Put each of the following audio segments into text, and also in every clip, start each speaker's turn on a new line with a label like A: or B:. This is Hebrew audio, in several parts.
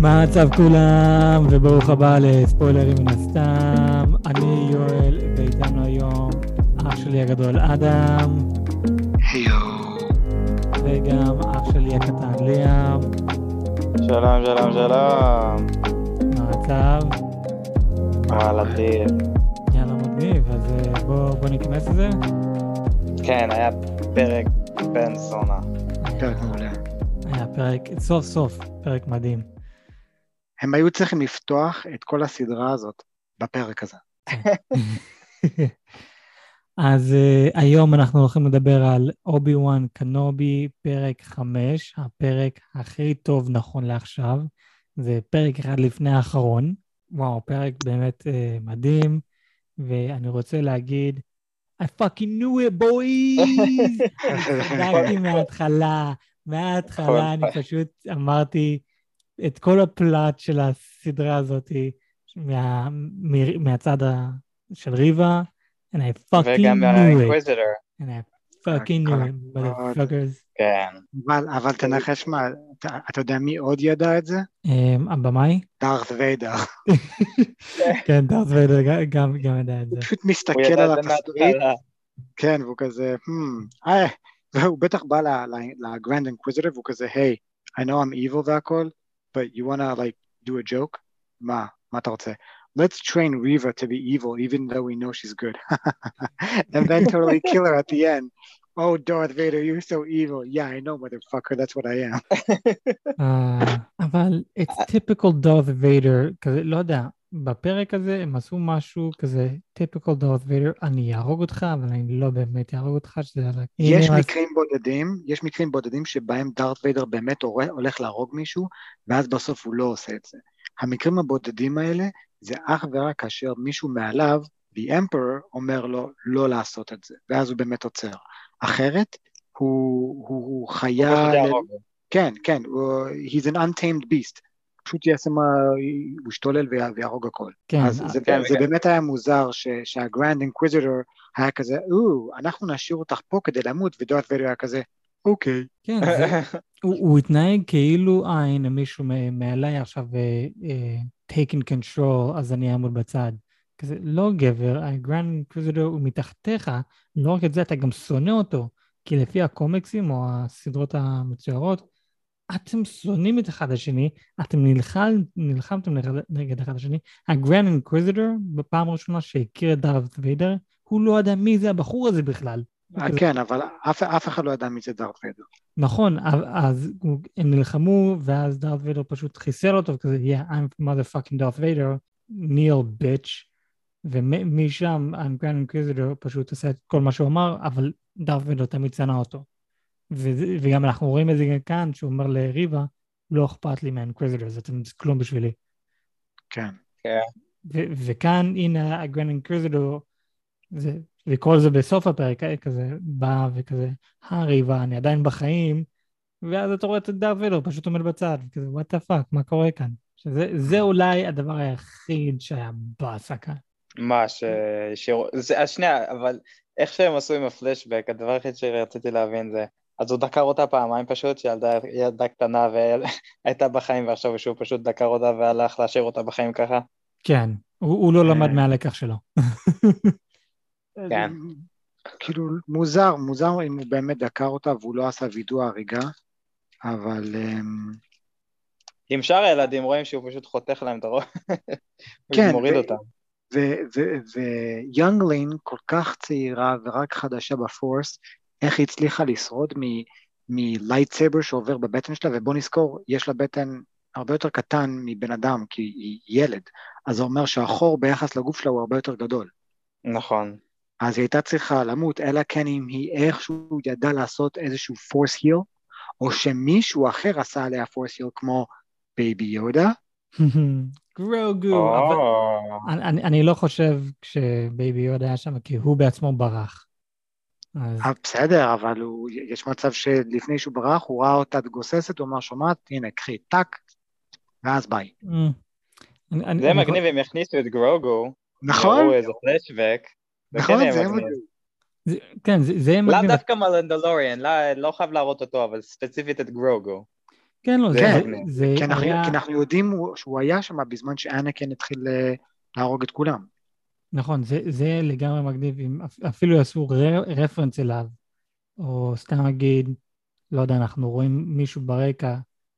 A: מה המצב כולם, וברוך הבא לספוילרים מן הסתם. אני יואל, ואיתנו היום אח שלי הגדול אדם,
B: היו.
A: וגם אח שלי הקטן ליאם.
C: שלום, שלום, שלום.
A: מה המצב?
C: וואלה, טיל.
A: יאללה מגניב, אז אה, בוא, בוא ניכנס לזה.
C: כן, היה פרק בן זונה.
B: פרק מעולה.
A: היה פרק, סוף סוף, פרק מדהים.
B: הם היו צריכים לפתוח את כל הסדרה הזאת בפרק הזה.
A: אז uh, היום אנחנו הולכים לדבר על אובי וואן קנובי, פרק 5, הפרק הכי טוב נכון לעכשיו. זה פרק אחד לפני האחרון. וואו, פרק באמת uh, מדהים, ואני רוצה להגיד, I fucking knew it, boys! צדקתי מההתחלה, מההתחלה אני פשוט אמרתי את כל הפלאט של הסדרה הזאת מה, מ- מהצד ה, של ריבה, and I fucking
C: וגם
A: knew it.
C: מהאינקוויזיטור.
A: And I fucking knew it, motherfuckers.
C: כן.
B: אבל, אבל תנחש מה, אתה, אתה יודע מי עוד ידע את זה?
A: Um, הבמאי?
B: דארת ויידר.
A: כן, דארט ויידר גם- גם יודע את זה.
B: הוא פשוט
C: הוא
B: מסתכל
C: ידע
B: על התסריט. כן, והוא כזה, hmm, אה, והוא בטח בא לגרנד אינקוויזיטור והוא כזה, היי, I know I'm evil והכל, but you wanna like do a joke? מה, מה אתה רוצה? Let's train Riva to be evil even though we know she's good. and then totally kill her at the end. Oh, Darth Vader, you're so evil. Yeah, I know, motherfucker, that's what I am.
A: אה, אבל it's typical Darth Vader, כזה, לא יודע, בפרק הזה הם עשו משהו כזה typical Darth Vader, אני אהרוג אותך, אבל אני לא באמת אהרוג אותך, שזה... הנה,
B: יש
A: אז-
B: מקרים בודדים, יש מקרים בודדים שבהם דארת ויידר באמת הולך להרוג מישהו, ואז בסוף הוא לא עושה את זה. המקרים הבודדים האלה זה אך ורק כאשר מישהו מעליו, the emperor, אומר לו לא לעשות את זה, ואז הוא באמת עוצר. אחרת, הוא, הוא, הוא
C: הוא
B: חיה...
C: פשוט
B: ל-
C: יהרוג.
B: כן, כן, הוא- he's an untamed beast. פשוט יעשה מה, הוא ישתולל ויה- ויהרוג הכל.
A: כן,
B: אז זה,
C: כן,
B: זה
C: וגם-
B: באמת היה מוזר ש, שהגרנד אינקוויזיטור היה כזה, או, אנחנו נשאיר אותך פה כדי למות, ודארת ויידר היה כזה, אוקיי.
A: כן, זה, הוא, הוא התנהג כאילו, אה, הנה מישהו מעליי עכשיו uh, uh, taking control, אז אני אעמוד בצד. כזה, לא גבר, הגרנד אינקוויזיטור הוא מתחתיך, לא רק את זה, אתה גם שונא אותו, כי לפי הקומיקסים או הסדרות המצוירות, אתם שונאים את אחד השני, אתם נלחם, נלחמתם נגד- אחד השני. הגרנד אינקוויזיטור, בפעם הראשונה שהכיר את דארת ויידר, הוא לא ידע מי זה הבחור הזה בכלל.
B: אה, כן, אבל אף, אף אחד לא ידע מי זה דארת ויידר.
A: נכון, אז הם נלחמו, ואז דארת ויידר פשוט חיסל אותו, כזה, yeah, I'm motherfucking דארת ויידר, kneel bitch, ומשם הגרנד אינקוויזיטור פשוט עשה את כל מה שהוא אמר, אבל דארת ויידר תמיד שנא אותו. וגם אנחנו רואים את זה גם כאן, שהוא אומר לריבה, לא אכפת לי מה inquisitors, אתם כלום בשבילי.
B: כן.
A: ו- וכאן, הנה הגרנד אינקוויזיטור, וכל זה בסוף הפרק, כזה, בא וכזה, הריבה, אני עדיין בחיים, ואז אתה רואה את דארט ויידר פשוט עומד בצד, כזה, what the fuck, מה קורה כאן? שזה זה אולי הדבר היחיד שהיה באסה כאן.
C: מה, ש... ש... זה, אז שנייה, אבל איך שהם עשו עם הפלשבק, הדבר היחיד שרציתי להבין זה, אז הוא דקר אותה פעמיים פשוט, שילדה ילדה קטנה והייתה בחיים ועכשיו שהוא פשוט דקר אותה והלך להשאיר אותה בחיים ככה.
A: כן, הוא, הוא לא למד
B: אה.
A: מהלקח שלו.
C: כן.
B: כאילו, מוזר, מוזר אם הוא באמת דקר אותה והוא לא עשה וידוא הריגה, אבל אמ,
C: עם שאר הילדים רואים שהוא פשוט חותך להם את הראש,
B: כן,
C: מוריד
B: ו-
C: אותם.
B: ו youngling כל כך צעירה ורק חדשה ב force, איך היא הצליחה לשרוד מ lightsaber שעובר בבטן שלה, ובוא נזכור, יש לה בטן הרבה יותר קטן מבן אדם, כי היא ילד, אז זה אומר שהחור ביחס לגוף שלה הוא הרבה יותר גדול.
C: נכון.
B: אז היא הייתה צריכה למות, אלא כן אם היא איכשהו ידעה לעשות איזשהו force heal, או שמישהו אחר עשה עליה force heal כמו בייבי יודה,
A: גרוגו, אני, לא חושב שבייבי יודה היה שם, כי הוא בעצמו ברח. אז
B: אה, בסדר, אבל הוא, יש מצב שלפני שהוא ברח, הוא ראה אותה גוססת, הוא אמר, שומעת, הנה, קחי, טאק, ואז ביי.
A: אמ, אני- אני-
C: זה
A: אני-
C: מגניב אם יכניסו את גרוגו,
B: נכון?
C: יראו איזה פלשבק, זה כן
B: נכון,
C: יהיה
B: זה
C: מגניב.
B: מגניב.
A: זה- כן, זה זה יהיה
C: לאו
A: מגניב.
C: דווקא מלנדלוריאן, לא- לא חייב להראות אותו, אבל ספציפית את גרוגו.
A: כן, לא, זה,
B: כן,
A: זה, זה
B: כי אנחנו,
A: היה...
B: כי אנחנו יודעים שהוא היה שם בזמן שאנקן התחיל אה, להרוג את כולם.
A: נכון, זה, זה לגמרי מגניב, אם אפ- אפילו יעשו רפרנס אליו, או סתם נגיד, לא יודע, אנחנו רואים מישהו ברקע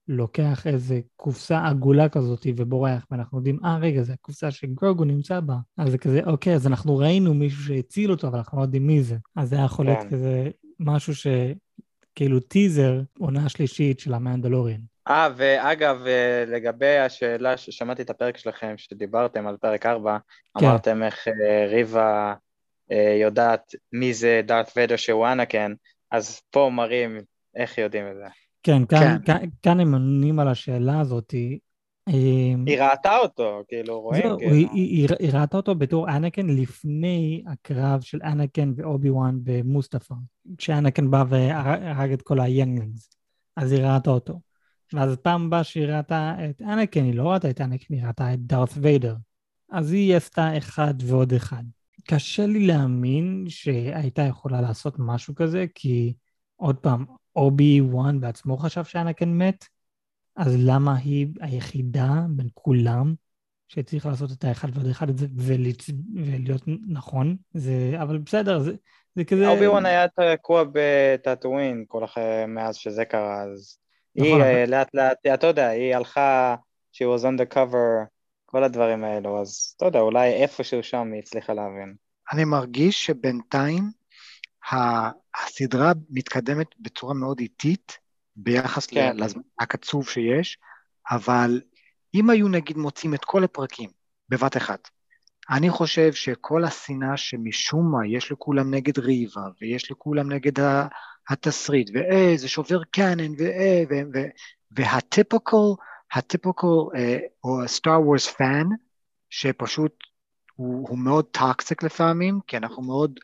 A: לוקח איזה קופסה עגולה כזאת ובורח, ואנחנו יודעים, אה, רגע, זו הקופסה שגרוגו נמצא בה. אז זה כזה, אוקיי, אז אנחנו ראינו מישהו שהציל אותו, אבל אנחנו לא יודעים מי זה. אז זה היה יכול להיות
C: כן.
A: כזה משהו שכאילו טיזר, עונה שלישית של המנדלוריאן.
C: אה, ואגב, אה, לגבי השאלה ששמעתי את הפרק שלכם, שדיברתם על פרק 4,
A: כן.
C: אמרתם איך אה, ריבה אה, יודעת מי זה דארת ויידר שהוא אנקן, אז פה מראים איך יודעים את זה.
A: כן, כאן,
B: כן.
A: כאן, כאן הם עונים על השאלה הזאת.
C: היא ראתה אותו, כאילו, רואים?
A: זהו,
C: כאילו.
A: היא, היא, היא, היא ראתה אותו בתור אנקן לפני הקרב של אנקן ואובי וואן במוסטפאר, כשאנקן בא והרג את כל היאנגלינגס, אז היא ראתה אותו. ואז פעם הבאה שהיא ראתה את אנקן, היא לא ראתה את אנקן, היא ראתה את דארת ויידר. אז היא עשתה אחד ועוד אחד. קשה לי להאמין שהייתה יכולה לעשות משהו כזה, כי עוד פעם, אובי וואן בעצמו חשב שאנקן מת, אז למה היא היחידה בין כולם שצריך לעשות את האחד ועוד אחד הזה ולצ... ולהיות נכון? זה, אבל בסדר, זה, זה כזה...
C: אובי וואן היה תקוע בטאטווין כל אחרי, מאז שזה קרה, אז היא
A: אבל-
C: אה, לאט לאט, אתה יודע, היא הלכה, she was undercover, כל הדברים האלו, אז אתה יודע, אולי איפשהו שם היא הצליחה להבין.
B: אני מרגיש שבינתיים הסדרה מתקדמת בצורה מאוד איטית ביחס
C: כן.
B: לזמן הקצוב שיש, אבל אם היו נגיד מוצאים את כל הפרקים בבת אחת, אני חושב שכל השנאה שמשום מה יש לכולם נגד ריבה, ויש לכולם נגד התסריט, ואה, זה שובר canon, וה typical, ה typical, אה, או Star Wars fan, שפשוט הוא, הוא מאוד toxic לפעמים, כי אנחנו מאוד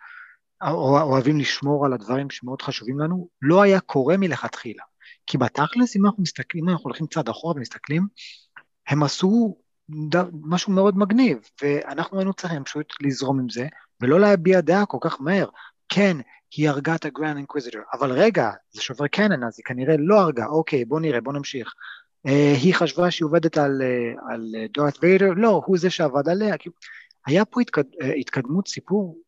B: אוה- אוהבים לשמור על הדברים שמאוד חשובים לנו, לא היה קורה מלכתחילה. כי בתכלס, אם אנחנו מסתכלים, אם אנחנו הולכים צעד אחורה ומסתכלים, הם עשו משהו מאוד מגניב, ואנחנו היינו צריכים פשוט לזרום עם זה, ולא להביע דעה כל כך מהר. כן, היא הרגה את ה Grand Inquisitor, אבל רגע, זה שובר קנן, אז היא כנראה לא הרגה, אוקיי, בוא נראה, בוא נמשיך. אה, היא חשבה שהיא עובדת על, אה, על אה, דארת ויידר, לא, הוא זה שעבד עליה. כאילו, היה פה התקד, אה, התקדמות סיפור,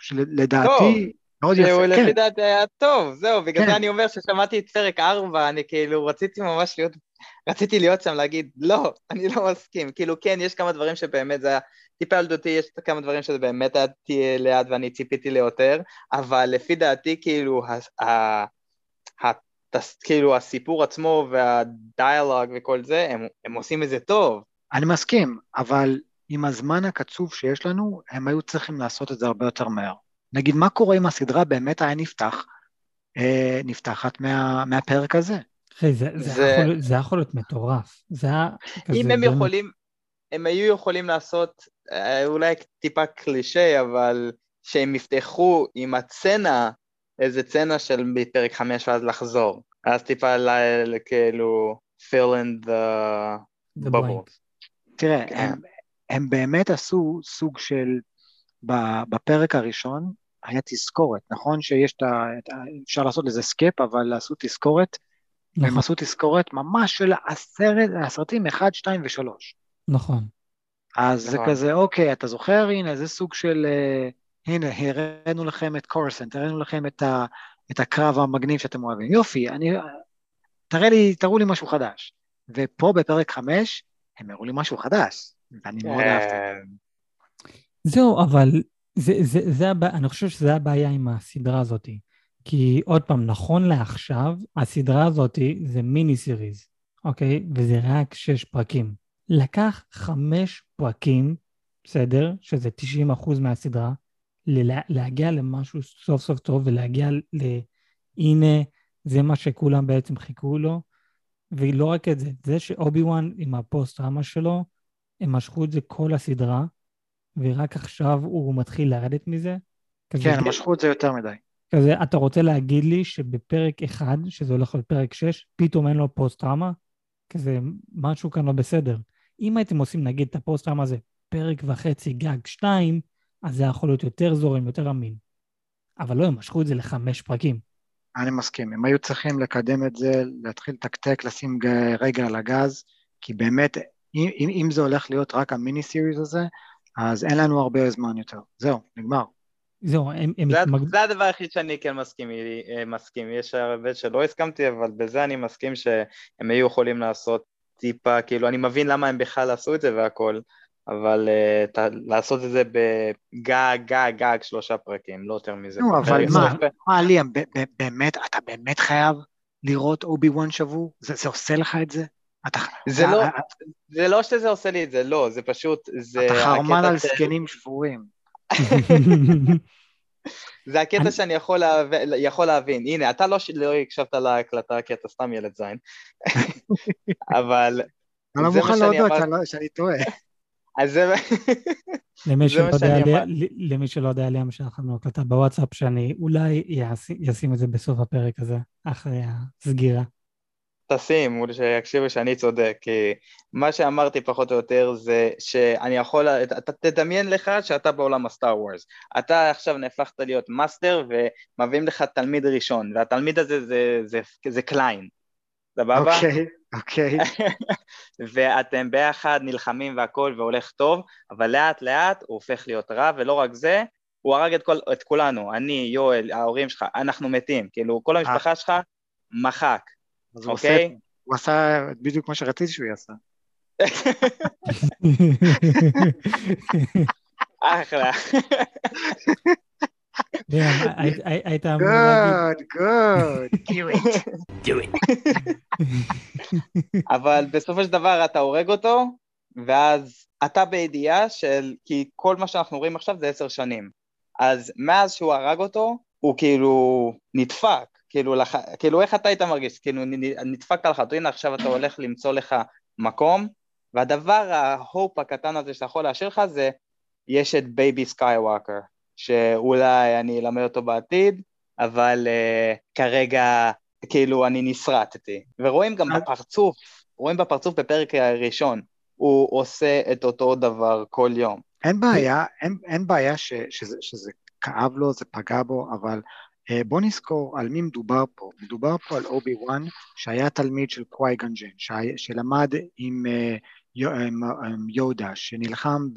B: שלדעתי מאוד
C: שהוא
B: יפה.
C: לפי
B: כן,
C: דעתי היה טוב, זהו, בגלל
B: כן.
C: זה אני אומר ששמעתי את פרק 4, אני כאילו רציתי ממש להיות, רציתי להיות שם להגיד, לא, אני לא מסכים. כאילו, כן, יש כמה דברים שבאמת זה היה טיפה ילדותי, יש כמה דברים שזה באמת היה תהיה ליד ואני ציפיתי ליותר, אבל לפי דעתי, כאילו, ה- ה- ה- תס- כאילו הסיפור עצמו והדיאלוג וכל זה, הם, הם עושים את זה טוב.
B: אני מסכים, אבל עם הזמן הקצוב שיש לנו, הם היו צריכים לעשות את זה הרבה יותר מהר. נגיד, מה קורה אם הסדרה באמת היה נפתח, אה, נפתחת מה, מהפרק הזה?
A: אחי, זה, זה,
C: זה-
A: יכול, זה יכול להיות מטורף. זה היה כזה...
C: אם הם יכולים, הם היו יכולים לעשות, אולי טיפה קלישה, אבל שהם יפתחו עם הצצנה, איזה צצנה של מפרק חמש ואז לחזור. אז טיפה ל- כאילו, fill in the
A: The
C: bubbles.
B: תראה,
C: כן.
B: הם, הם באמת עשו סוג של, בפרק הראשון היה תזכורת, נכון שיש את ה... אפשר לעשות לזה סקיפ, אבל עשו תזכורת,
A: נכון,
B: עשו תזכורת ממש של הסרט, הסרטים 1, 2 ו-3.
A: נכון.
B: אז זה
C: נכון.
B: כזה, אוקיי, אתה זוכר? הנה, זה סוג של, אה, הנה, הראינו לכם את קורוסנט, הראינו לכם את, ה, את הקרב המגניב שאתם אוהבים. יופי, אני, תראה לי, תראו לי משהו חדש. ופה בפרק 5, הם הראו לי משהו חדש, ואני מאוד אהבתי.
C: כן.
A: זהו, אבל זה, זה, זה הבע... אני חושב שזה הבעיה עם הסדרה הזאת. כי עוד פעם, נכון לעכשיו, הסדרה הזאת זה מיני סיריז, אוקיי? וזה רק שש פרקים. לקח חמש פרקים, בסדר? שזה 90 אחוז מהסדרה, לה, להגיע למשהו סוף סוף טוב ולהגיע ל... הנה, זה מה שכולם בעצם חיכו לו. ולא רק את זה, זה שאובי וואן עם הפוסט-טראומה שלו, הם משכו את זה כל הסדרה, ורק עכשיו הוא מתחיל לרדת מזה. כזה,
B: כן, הם משכו את זה יותר מדי.
A: כזה, אתה רוצה להגיד לי שבפרק אחד, שזה הולך להיות פרק 6, פתאום אין לו פוסט-טראומה? כזה, משהו כאן לא בסדר. אם הייתם עושים, נגיד, את הפוסט-טראומה הזה פרק וחצי, גג שתיים, אז זה יכול להיות יותר זורם, יותר אמין. אבל לא, הם משכו את זה לחמש פרקים.
B: אני מסכים. הם היו צריכים לקדם את זה, להתחיל לתקתק, לשים רגע על הגז, כי באמת, אם, אם זה הולך להיות רק המיני סיריס הזה, אז אין לנו הרבה זמן יותר. זהו, נגמר.
A: זהו, הם, הם
C: זה, מתמקד... זה הדבר היחיד שאני כן מסכים, אה, מסכים. יש הרבה שלא הסכמתי, אבל בזה אני מסכים שהם היו יכולים לעשות טיפה, כאילו, אני מבין למה הם בכלל עשו את זה והכל, אבל uh, ת, לעשות את זה בגג, גג, גג שלושה פרקים, לא יותר מזה.
B: נו, אבל מה, מה, ליאם, באמת, אתה באמת חייב לראות אובי וואן שבור? זה, זה עושה לך את זה?
C: אתה, זה, לא, זה לא שזה עושה לי את זה, לא, זה פשוט, זה...
B: אתה חרמן על זקנים שבורים.
C: זה הקטע שאני יכול, להב... יכול להבין. הנה, אתה לא, לא הקשבת להקלטה כי אתה סתם ילד זין, אבל...
B: אני לא מוכן להודות שאני טועה.
C: אז זה...
A: למי שלא יודע, למי שלא יודע, ליאם שלח לנו הקלטה בוואטסאפ שאני אולי ישים את זה בסוף הפרק הזה, אחרי הסגירה.
C: תשים, שיקשיבו שאני צודק, כי מה שאמרתי פחות או יותר זה שאני יכול, אתה תדמיין לך שאתה בעולם הסטאר וורס, אתה עכשיו נהפכת להיות master ומביאים לך תלמיד ראשון, והתלמיד הזה זה, זה, זה, זה קליין, סבבה?
B: אוקיי, אוקיי.
C: ואתם ביחד נלחמים והכל והולך טוב, אבל לאט לאט הוא הופך להיות רע, ולא רק זה, הוא הרג את, כל, את כולנו, אני, יואל, ההורים שלך, אנחנו מתים, כאילו כל המשפחה שלך מחק.
B: אז אוקיי? הוא, עושה, הוא עשה בדיוק מה שרציתי שהוא יעשה.
C: אחלה.
A: היית אמור להגיד...
B: Good, good, do it.
C: do it. אבל בסופו של דבר אתה הורג אותו, ואז אתה בידיעה של... כי כל מה שאנחנו רואים עכשיו זה עשר שנים. אז מאז שהוא הרג אותו, הוא כאילו נדפק. כאילו, לח... כאילו איך אתה היית מרגיש? כאילו נדפקת לך, הנה עכשיו אתה הולך למצוא לך מקום, והדבר, ה hope הקטן הזה שאתה יכול להשאיר לך זה, יש את בייבי סקייווקר, שאולי אני אלמד אותו בעתיד, אבל uh, כרגע כאילו אני נשרטתי. ורואים גם בפרצוף, רואים בפרצוף בפרק הראשון, הוא עושה את אותו דבר כל יום.
B: אין בעיה, אין, אין בעיה ש, שזה, שזה כאב לו, זה פגע בו, אבל אה, בוא נזכור על מי מדובר פה. מדובר פה על אובי וואן, שהיה תלמיד של קוואי גון ג'ין, שלמד אה, עם, יודה, שנלחם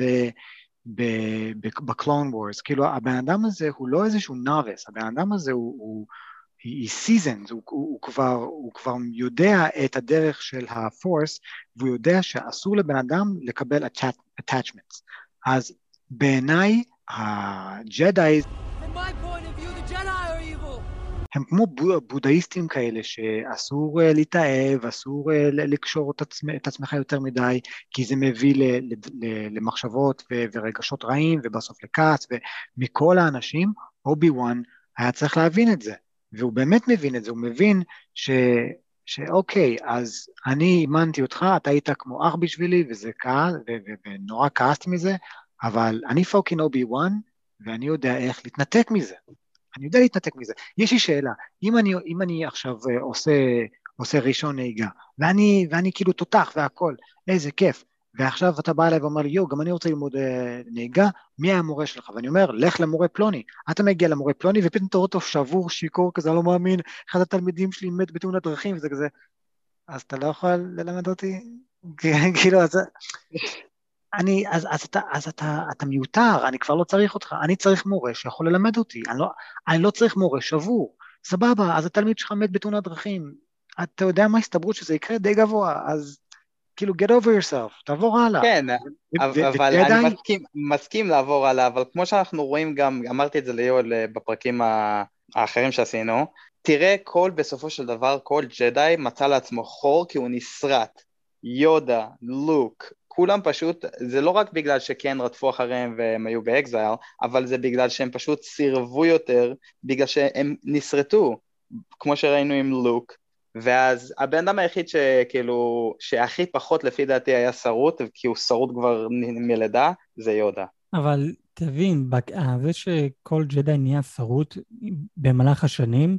B: ב Clone Wars. כאילו הבן אדם הזה הוא לא איזשהו noobs, הבן אדם הזה הוא, הוא, he is seasoned, הוא, הוא, הוא, כבר, הוא כבר יודע את הדרך של ה Force, והוא יודע שאסור לבן אדם לקבל attachments. אז בעיניי הג'די... הם כמו בודהיסטים כאלה שאסור אה, להתאהב, אסור אה, לקשור את, עצמך, יותר מדי, כי זה מביא למחשבות ורגשות רעים ובסוף לכעס, ומכל האנשים, אובי וואן היה צריך להבין את זה, והוא באמת מבין את זה, הוא מבין ש... שאוקיי, אז אני אימנתי אותך, אתה היית כמו אח בשבילי, וזה קל, ונורא כעסתי מזה, אבל אני fucking אובי וואן, ואני יודע איך להתנתק מזה. אני יודע להתנתק מזה. יש לי שאלה, אם אני, אם אני עכשיו אה, עושה, עושה ראשון נהיגה, ואני, ואני כאילו תותח והכל, איזה כיף, ועכשיו אתה בא אליי ואומר לי, יואו, גם אני רוצה ללמוד אה, נהיגה, מי המורה שלך? ואני אומר, לך למורה פלוני. אתה מגיע למורה פלוני, ופתאום אתה רואה אותו שבור, שיכור כזה, לא מאמין, אחד התלמידים שלי מת בתאונת דרכים, וזה כזה, אז אתה לא יכול ללמד אותי? כאילו, אז... אני, אז, אז, אתה, אז אתה, אתה מיותר, אני כבר לא צריך אותך, אני צריך מורה שיכול ללמד אותי, אני לא, אני לא צריך מורה שבור, סבבה, אז התלמיד שלך מת בתאונת דרכים, אתה יודע מה ההסתברות שזה יקרה? די גבוה, אז כאילו get over yourself, תעבור הלאה.
C: כן, אבל אני מסכים, מסכים לעבור הלאה, אבל כמו שאנחנו רואים גם, אמרתי את זה ליואל אה, בפרקים האחרים שעשינו, תראה כל, בסופו של דבר, כל ג'די מצא לעצמו חור כי הוא נסרט. יודה, לוק, כולם פשוט, זה לא רק בגלל שכן רדפו אחריהם והם היו באקזייל, אבל זה בגלל שהם פשוט סירבו יותר, בגלל שהם נסרטו, כמו שראינו עם לוק, ואז הבן אדם היחיד שכאילו, שהכי פחות לפי דעתי היה שרוט, כי הוא שרוט כבר מלידה, זה יודה.
A: אבל תבין, זה שכל ג'די נהיה שרוט במהלך השנים,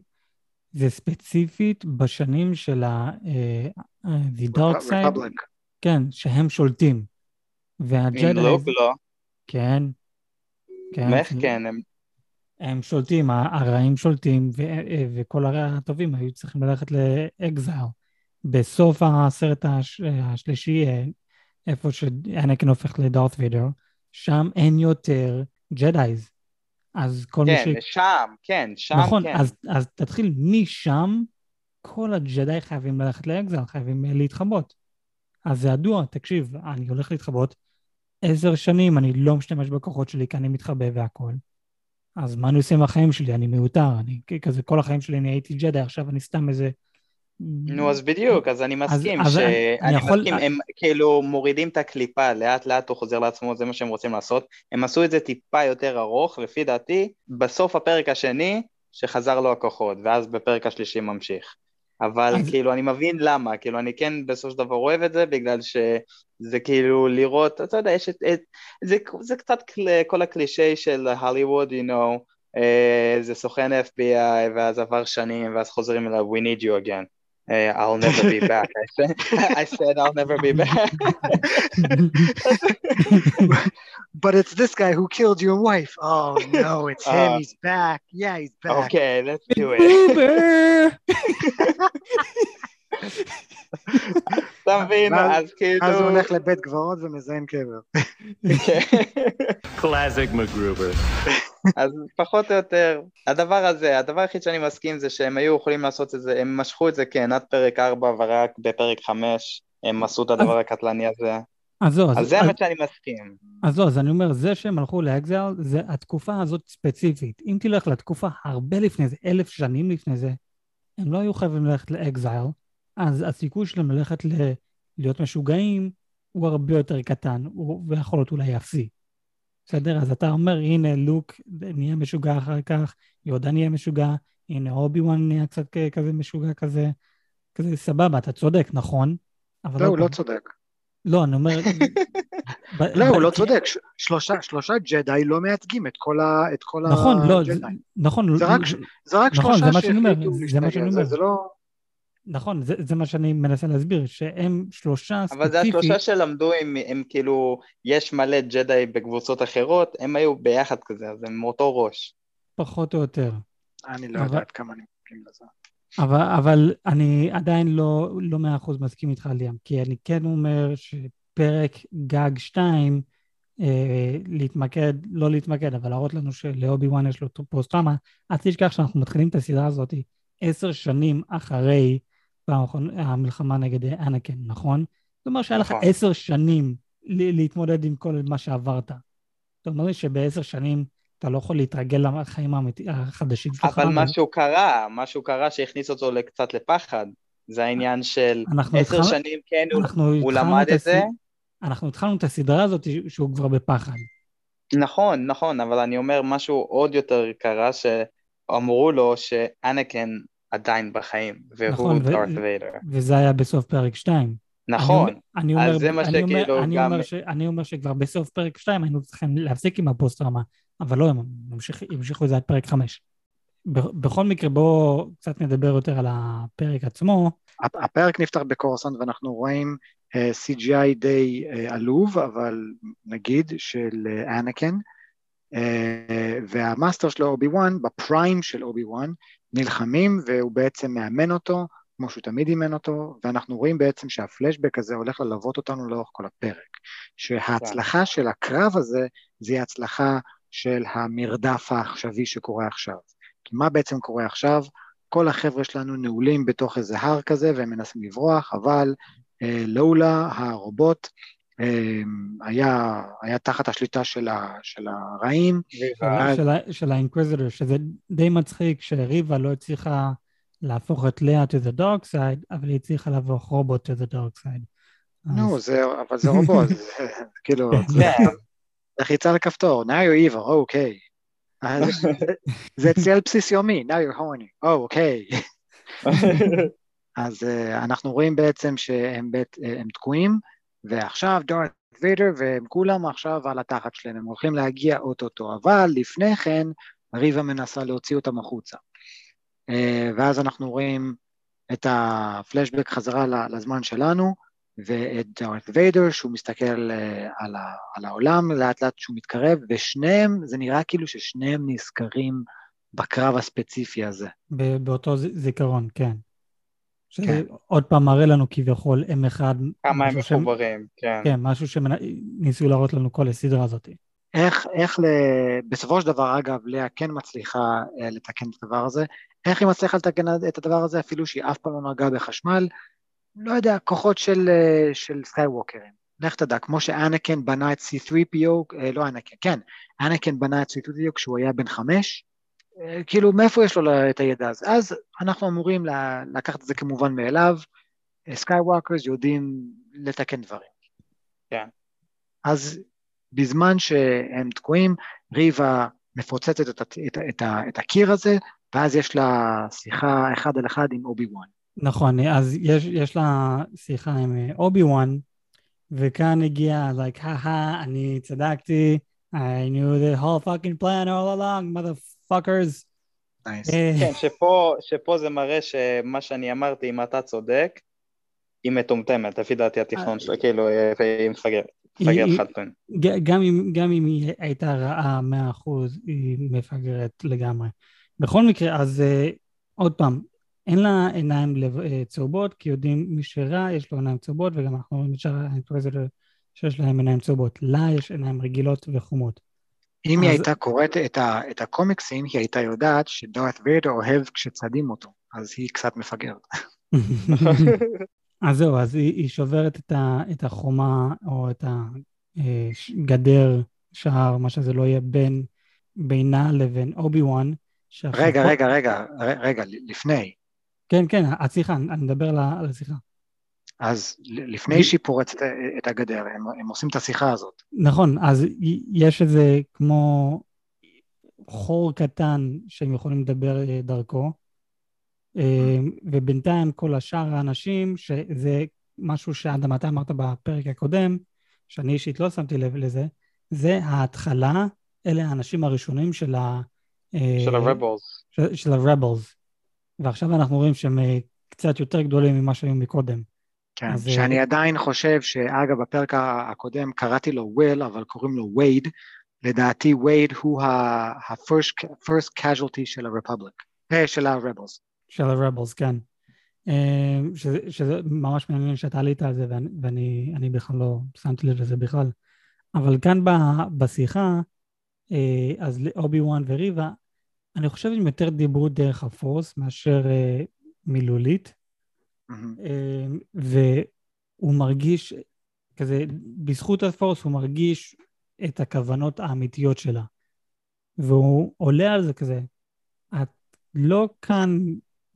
A: זה ספציפית בשנים של ה-The אה, Dark Side. כן, שהם שולטים.
C: והג'די... עם לוק לא.
A: כן.
C: כן. איך כן? הם...
A: הם שולטים, הרעים שולטים, ו- וכל הטובים היו צריכים ללכת לאקזיל. בסוף הסרט הש- השלישי, איפה שאנקן הופך לדארת ויידר, שם אין יותר ג'דאיז. אז כל
C: כן,
A: מי ש...
C: שם, כן, שם
A: נכון,
C: כן.
A: אז, אז תתחיל משם, כל הג'די חייבים ללכת לאקזל, חייבים אה, להתחבות. אז זה ידוע, תקשיב, אני הולך להתחבות, עשר שנים אני לא משתמש בכוחות שלי כי אני מתחבא והכול. אז מה אני עושה עם החיים שלי? אני מיותר, אני כזה, כל החיים שלי אני הייתי ג'די, עכשיו אני סתם איזה...
C: נו, אז בדיוק, אז אני מסכים,
A: אז אני-
C: שאני
A: אני יכול-
C: מסכים, הם כאילו מורידים את הקליפה, לאט לאט הוא חוזר לעצמו, זה מה שהם רוצים לעשות. הם עשו את זה טיפה יותר ארוך, לפי דעתי, בסוף הפרק השני, שחזר לו הכוחות, ואז בפרק השלישי ממשיך. אבל
A: אז-
C: כאילו, אני מבין למה, כאילו, אני כן בסופו של דבר אוהב את זה, בגלל שזה כאילו לראות, אתה יודע, יש את... את זה, זה קצת כל- כל הקלישי של הוליווד, you know, אה, זה סוכן FBI, ואז עבר שנים, ואז חוזרים אליו, we need you again. Uh, I'll never be back. I said, I said I'll never be back.
B: But it's this guy who killed your wife. Oh no, it's him.
C: Uh,
B: He's back. Yeah, he's back.
C: okay, let's do it. אתה מבין? אז כאילו...
B: אז הוא הולך לבית קברות ומזיין קבר.
C: כן.
D: Classic MacGruber.
C: אז פחות או יותר, הדבר הזה, הדבר היחיד שאני מסכים זה שהם היו יכולים לעשות את זה, הם משכו את זה כן עד פרק 4 ורק בפרק 5 הם עשו את הדבר הקטלני הזה,
A: אז זהו,
C: אז זה האמת שאני מסכים.
A: אז זהו, אז אני אומר, זה שהם הלכו לאקזל, זה התקופה הזאת ספציפית. אם תלך לתקופה הרבה לפני זה, אלף שנים לפני זה, הם לא היו חייבים ללכת לאקזייל, אז הסיכוי שלהם ללכת ל... להיות משוגעים הוא הרבה יותר קטן, הוא- ויכול להיות אולי אפסי. בסדר? אז אתה אומר, הנה, לוק נהיה משוגע אחר כך, יהודה נהיה משוגע, הנה, אובי וואן נהיה קצת כזה משוגע כזה, כזה סבבה, אתה צודק, נכון?
B: לא, הוא לא צודק.
A: לא, אני אומר...
B: לא, הוא לא צודק. שלושה- ג'די לא מייצגים את כל ה- את כל
A: נכון, לא,
B: הג'די.
A: נכון,
B: זה רק-
A: נכון,
B: שלושה שהחליטו להשתגע. זה לא...
A: נכון, זה, זה מה שאני מנסה להסביר, שהם שלושה
C: אבל זה
A: ספציפית,
C: השלושה שלמדו, הם, הם כאילו, יש מלא ג'די בקבוצות אחרות, הם היו ביחד כזה, אז הם מאותו ראש.
A: פחות או יותר.
B: אני לא
A: אבל-
B: יודעת כמה אני מסכים לזה.
A: אבל, אבל אני עדיין לא, לא מאה אחוז מסכים איתך, ליאם, כי אני כן אומר שפרק גג שתיים, אה, להתמקד, לא להתמקד, אבל להראות לנו שלאובי וואן יש לו פוסט-טראומה, אל תשכח שאנחנו מתחילים את הסדרה הזאת עשר שנים אחרי פעם אחרונה- המלחמה נגד אנקן, נכון? זאת אומרת שהיה לך
C: נכון.
A: עשר שנים להתמודד עם כל מה שעברת. זאת אומרת שבעשר שנים אתה לא יכול להתרגל לחיים החדשים שלך.
C: אבל משהו קרה, משהו קרה שהכניס אותו קצת לפחד. זה העניין של עשר שנים, כן, הוא- למד את זה.
A: אנחנו התחלנו את הסדרה הזאת שהוא כבר בפחד.
C: נכון, נכון, אבל אני אומר משהו עוד יותר קרה, שאמרו לו שאנקן עדיין בחיים, והוא
A: נכון, ו-
C: דארת ויידר.
A: וזה היה בסוף פרק 2.
C: נכון,
A: אני אומר,
C: אז זה מה
A: אני
C: שכאילו
A: אני
C: גם-
A: אומר, ש, אני אומר שכבר בסוף פרק 2 היינו צריכים להפסיק עם הפוסט-טראומה, אבל לא, הם המשיכו, המשיכו את זה עד פרק 5. בכל מקרה, בואו קצת נדבר יותר על הפרק עצמו.
B: הפרק נפתח בקורוסנט ואנחנו רואים אה, CGI די אה, עלוב, אבל נגיד של אנקן, אה, וה master שלו אובי וואן, ב prime של אובי וואן, נלחמים והוא בעצם מאמן אותו, כמו שהוא תמיד אימן אותו, ואנחנו רואים בעצם שהפלשבק הזה הולך ללוות אותנו לאורך כל הפרק. שההצלחה של הקרב הזה, זה הצלחה של המרדף העכשווי שקורה עכשיו. כי מה בעצם קורה עכשיו? כל החבר'ה שלנו נעולים בתוך איזה הר כזה והם מנסים לברוח, אבל אה, לולה, הרובוט, היה, היה תחת השליטה של, ה, של הרעים.
A: של,
B: ואז-
A: של, האינקוויזיטור, שזה די מצחיק שריבה לא הצליחה להפוך את לאה to the dark side, אבל היא הצליחה להפוך רובוט to the dark side.
B: נו,
A: אז-
B: זה, אבל זה רובוט, זה, כאילו,
A: כן.
B: לחיצה לכפתור, now you're evil, אוקיי. אז זה אצלי על בסיס יומי, now you're horny, אוקיי. אז uh, אנחנו רואים בעצם שהם בית, uh, תקועים, ועכשיו דארת ויידר והם כולם עכשיו על התחת שלהם, הם הולכים להגיע אוטוטו, אבל לפני כן ריבה מנסה להוציא אותם החוצה. Uh, ואז אנחנו רואים את הפלשבק חזרה לזמן שלנו, ואת דארת ויידר שהוא מסתכל אה, על, ה, על העולם לאט לאט שהוא מתקרב, ושניהם, זה נראה כאילו ששניהם נזכרים בקרב הספציפי הזה.
A: באותו זיכרון, כן.
B: כן.
A: שעוד פעם מראה לנו כביכול M1.
C: כמה הם מחוברים, כן.
A: כן, משהו שניסו להראות לנו כל הסדרה הזאת.
B: איך, איך ל... בסופו של דבר, אגב, לאה כן מצליחה אה, לתקן את הדבר הזה. איך היא מצליחה לתקן את הדבר הזה, אפילו שהיא אף פעם לא נגעה בחשמל? לא יודע, כוחות של, אה, של סקייווקרים. לך תדע, כמו שאנקן בנה את C3PO, אה, לא אנקן, כן, אנקן בנה את C3PO כשהוא היה בן חמש, כאילו, מאיפה יש לו את הידע הזה? אז אנחנו אמורים לקחת את זה כמובן מאליו, סקייווקרס יודעים לתקן דברים.
C: כן.
B: אז בזמן שהם תקועים, ריבה מפוצצת את, את, את, את, את הקיר הזה, ואז יש לה שיחה אחד על אחד עם אובי וואן.
A: נכון, אז יש, יש לה שיחה עם אה, אובי וואן, וכאן הגיע, like, הא אני צדקתי, I knew the whole fucking plan all along, motherfuckers.
B: nice.
A: אה,
C: כן, שפה, שפה זה מראה שמה שאני אמרתי, אם אתה צודק, היא מטומטמת, לפי דעתי התכנון שלה, כאילו, אה, היא מפגרת,
A: גם אם, גם אם היא הייתה רעה 100%, היא מפגרת לגמרי. בכל מקרה, אז uh, עוד פעם, אין לה עיניים צהובות, כי יודעים מי שרע יש לו עיניים צהובות, וגם אנחנו רואים את שאר האינטרסטר שיש להם עיניים צהובות. לה יש עיניים רגילות וחומות.
B: אם היא
A: אז-
B: הייתה קוראת את, ה, את הקומיקסים, היא הייתה יודעת שדורת ויידר אוהב כשצדים אותו, אז היא קצת מפגרת.
A: אז זהו, אז היא, היא שוברת את, ה, את החומה, או את הגדר, שער, מה שזה לא יהיה, בין, בינה לבין אובי וואן.
B: רגע, רגע, רגע, רגע, לפני.
A: כן, כן, השיחה, אני מדבר על השיחה.
B: אז לפני שהיא פורצת את הגדר, הם, הם עושים את השיחה הזאת.
A: נכון, אז יש איזה כמו חור קטן שהם יכולים לדבר אה, דרכו, אה, ובינתיים כל השאר האנשים, שזה משהו שאדם, אתה אמרת בפרק הקודם, שאני אישית לא שמתי לב לזה, זה ההתחלה, אלה האנשים הראשונים של ה... אה,
C: של ה Rebels.
A: של, של ה-Rebels. ועכשיו אנחנו רואים שהם קצת יותר גדולים ממה שהיו מקודם.
B: כן,
A: אז,
B: שאני
A: אה,
B: עדיין חושב שאגב, בפרק הקודם קראתי לו וויל, אבל קוראים לו וייד. לדעתי וייד הוא ה-first first casualty של הרפובליק, אה, של ה-rebels.
A: של ה-Rebels, כן. אה, שזה, שזה ממש מעניין שאתה עלית על זה, ואני, ואני אני בכלל לא שמתי לב לזה בכלל. אבל כאן ב, בשיחה, אז לאובי וואן וריבה, אני חושב שהם יותר דיברו דרך הפורס מאשר מילולית. אה, והוא מרגיש, כזה, בזכות הפורס הוא מרגיש את הכוונות האמיתיות שלה. והוא עולה על זה כזה, את לא כאן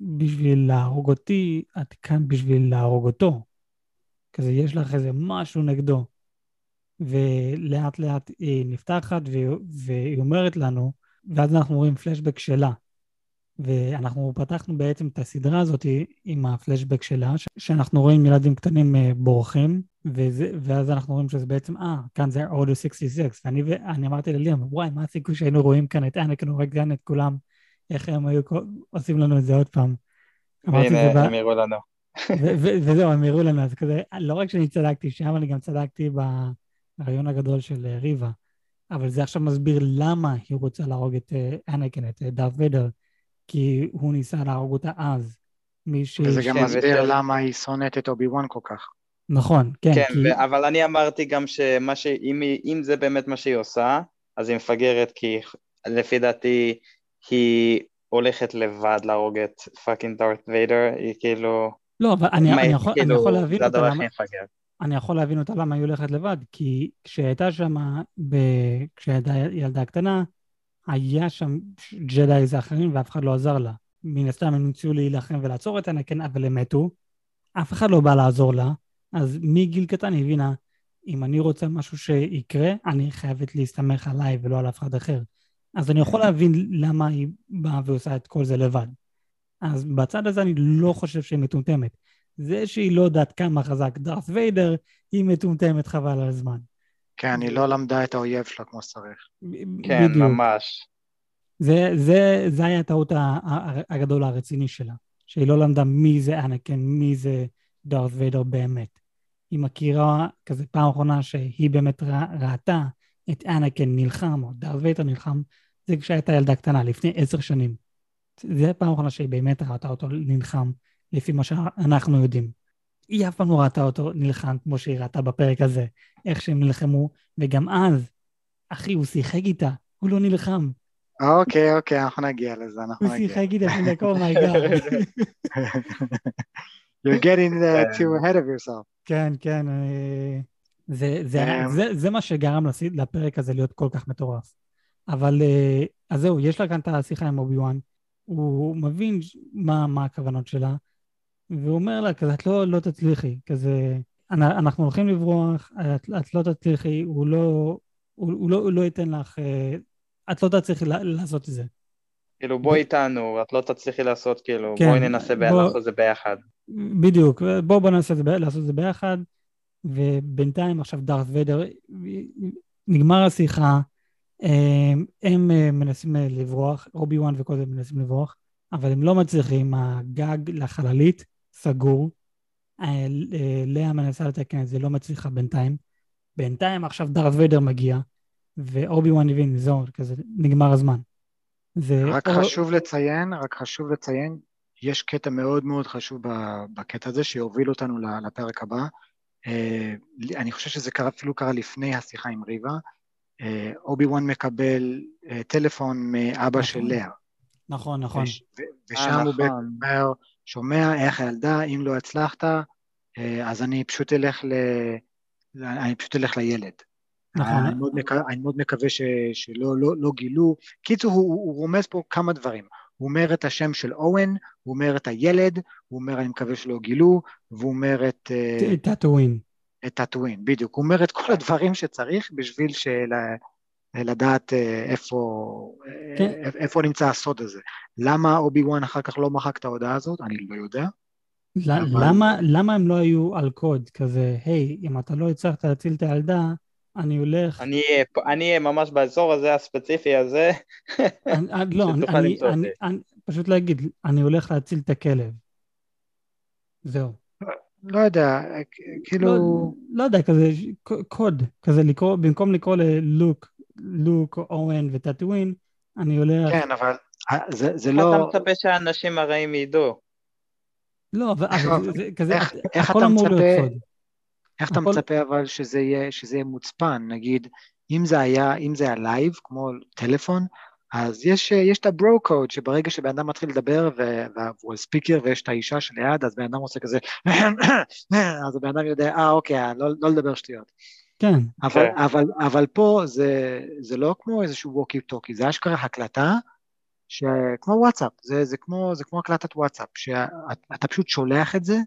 A: בשביל להרוג אותי, את כאן בשביל להרוג אותו. כזה, יש לך איזה משהו נגדו. ולאט לאט היא נפתחת והיא, והיא אומרת לנו, ואז אנחנו רואים פלשבק שלה. ואנחנו פתחנו בעצם את הסדרה הזאת עם הפלשבק שלה, ש- שאנחנו רואים ילדים קטנים אה, בורחים, וזה, ואז אנחנו רואים שזה בעצם, אה, כאן זה אורדו 66, ואני, ואני אמרתי לליאם, וואי, מה הסיכוי שהיינו רואים כאן את אנקן הורג כאן את כולם, איך הם היו עושים לנו את זה עוד פעם.
C: והנה, הם הראו לנו.
A: וזהו, הם הראו לנו, אז כזה, לא רק שאני צדקתי שם, אני גם צדקתי ברעיון הגדול של אה, ריבה. אבל זה עכשיו מסביר למה היא רוצה להרוג את אה, אנקן, את דארט ויידר, כי הוא ניסה להרוג אותה אז.
B: וזה גם
C: כן,
B: מסביר למה היא שונאת את אובי וואן כל כך.
A: נכון, כן,
C: כן,
A: כי...
C: ו- אבל אני אמרתי גם שמה ש... אם היא- אם זה באמת מה שהיא עושה, אז היא מפגרת, כי לפי דעתי היא הולכת לבד להרוג את fucking דארת ויידר, היא כאילו...
A: לא, אבל אני,
C: מה,
A: אני, יכול, אני
C: כאילו,
A: יכול להבין
C: זה
A: אותה
C: הדבר
A: למה...
C: הכי מפגר.
A: אני יכול להבין אותה למה היא הולכת לבד, כי כשהייתה שם, ב... כשהייתה ילדה קטנה, היה שם Jedis אחרים ואף אחד לא עזר לה. מן הסתם הם ניסו להילחם ולעצור את אנקן, אבל הם מתו. אף אחד לא בא לעזור לה, אז מגיל קטן היא הבינה, אם אני רוצה משהו שיקרה, אני חייבת להסתמך עליי ולא על אף אחד אחר. אז אני יכול להבין למה היא באה ועושה את כל זה לבד. אז בצד הזה אני לא חושב שהיא מטומטמת. זה שהיא לא יודעת כמה חזק דארת ויידר, היא מטומטמת חבל על הזמן.
B: כן, היא לא למדה את האויב שלה כמו שצריך.
C: כן,
A: בדיוק.
C: ממש.
A: זה, זה, זה היה הטעות הגדול הרציני שלה, שהיא לא למדה מי זה אנקן, מי זה דארת ויידר באמת. היא מכירה כזה פעם אחרונה שהיא באמת רא, ראתה את אנקן נלחם, או דארת ויידר נלחם, זה כשהייתה ילדה קטנה, לפני עשר שנים. זה הפעם האחרונה שהיא באמת ראתה אותו נלחם, לפי מה שאנחנו יודעים. היא אף פעם לא ראתה אותו נלחם כמו שהיא ראתה בפרק הזה, איך שהם נלחמו, וגם אז, אחי, הוא שיחק איתה, הוא לא נלחם.
B: אוקיי, אוקיי, אנחנו נגיע לזה, אנחנו
A: הוא
B: נגיע.
A: שיחק איתה, אני like, oh.
B: You're getting uh, too ahead of yourself.
A: כן, כן. אה, זה, זה,
B: אמ.
A: זה, מה שגרם לפרק הזה להיות כל כך מטורף. אבל, אה, אז זהו, יש לה כאן את השיחה עם אובי וואן, הוא מבין מה הכוונות שלה, והוא אומר לה, כזה, את לא, לא תצליחי, כזה, "אנ- אנחנו הולכים לברוח, את, את לא תצליחי, הוא לא, הוא, הוא, לא, הוא לא ייתן לך, אה, את לא תצליחי לעשות את זה.
C: כאילו בואי איתנו, את לא תצליחי לעשות, כאילו,
A: כן,
C: בואי ננסה
A: בוא-
C: לעשות את זה ביחד.
A: בדיוק, בואו בוא ב- לעשות את זה ביחד, ובינתיים עכשיו דארת ויידר, נגמר השיחה, הם, הם אה, מנסים אה, לברוח, אובי וואן וכל זה מנסים לברוח, אבל הם לא מצליחים, הגג לחללית סגור, אה, אה, לאה מנסה לתקן את זה, לא מצליחה בינתיים. בינתיים עכשיו דארת ויידר מגיע, ואובי וואן הבין, זהו, כזה, נגמר הזמן. זה
B: רק
A: או-
B: חשוב לציין, רק חשוב לציין, יש קטע מאוד מאוד חשוב ב- בקטע הזה שיוביל אותנו לפרק הבא. אה, אני חושב שזה קרה, אפילו קרה לפני השיחה עם ריבה. אובי וואן מקבל טלפון מאבא של
A: נכון.
B: לאה.
A: נכון, נכון.
B: ושם הוא בעצם
C: נכון.
B: אומר, שומע איך הילדה, אם לא הצלחת, אה, אז אני פשוט אלך ל... אני פשוט אלך לילד.
A: נכון.
B: אני מאוד, מקווה, אני מאוד מקווה ש, שלא לא, לא גילו. קיצור, הוא, הוא רומז פה כמה דברים. הוא אומר את השם של אוהן, הוא אומר את הילד, הוא אומר אני מקווה שלא גילו, והוא אומר את, אה,
A: ט- טאטואין.
B: את טאטואין, בדיוק. הוא אומר את כל הדברים שצריך בשביל של... לדעת אה, איפה,
A: כן.
B: אה, איפה נמצא הסוד הזה. למה אובי וואן אחר כך לא מחק את ההודעה הזאת? אני לא יודע. אבל-
A: למה, למה הם לא היו על קוד כזה, היי, אם אתה לא הצלחת להציל את הילדה, אני הולך...
C: אני אהיה פה- אני אהיה ממש באזור הזה, הספציפי הזה.
A: אני, אני, לא, אני, אני, אני. אני, פשוט להגיד, אני הולך להציל את הכלב. זהו.
B: לא יודע, אה, כאילו...
A: לא, לא יודע, כזה קוד, כזה לקרוא, במקום לקרוא ללוק, לוק, אורן וטאטווין, אני הולך...
B: כן, אבל אה, זה, זה
C: אתה
B: לא...
C: מצפה שהאנשים הרעים ידעו.
A: לא, אבל זה, זה כזה,
B: איך- איך
A: הכל
B: אתה
A: אמור להיות
B: מצפה-
A: סוד.
B: איך אתה מצפה אבל שזה יהיה, שזה יהיה מוצפן? נגיד, אם זה היה, אם זה היה live, כמו טלפון, אז יש, יש את ה bro code, שברגע שבן אדם מתחיל לדבר והוא על speaker ויש את האישה שליד, אז בן אדם עושה כזה, אז הבן אדם יודע, אה, אוקיי, לא, לא לדבר שטויות.
A: כן,
B: אבל,
C: כן.
B: אבל, אבל פה זה, זה לא כמו איזשהו ווקי טוקי, זה אשכרה הקלטה, שכמו וואטסאפ, זה, זה, כמו, זה כמו הקלטת וואטסאפ, שאתה פשוט שולח את זה,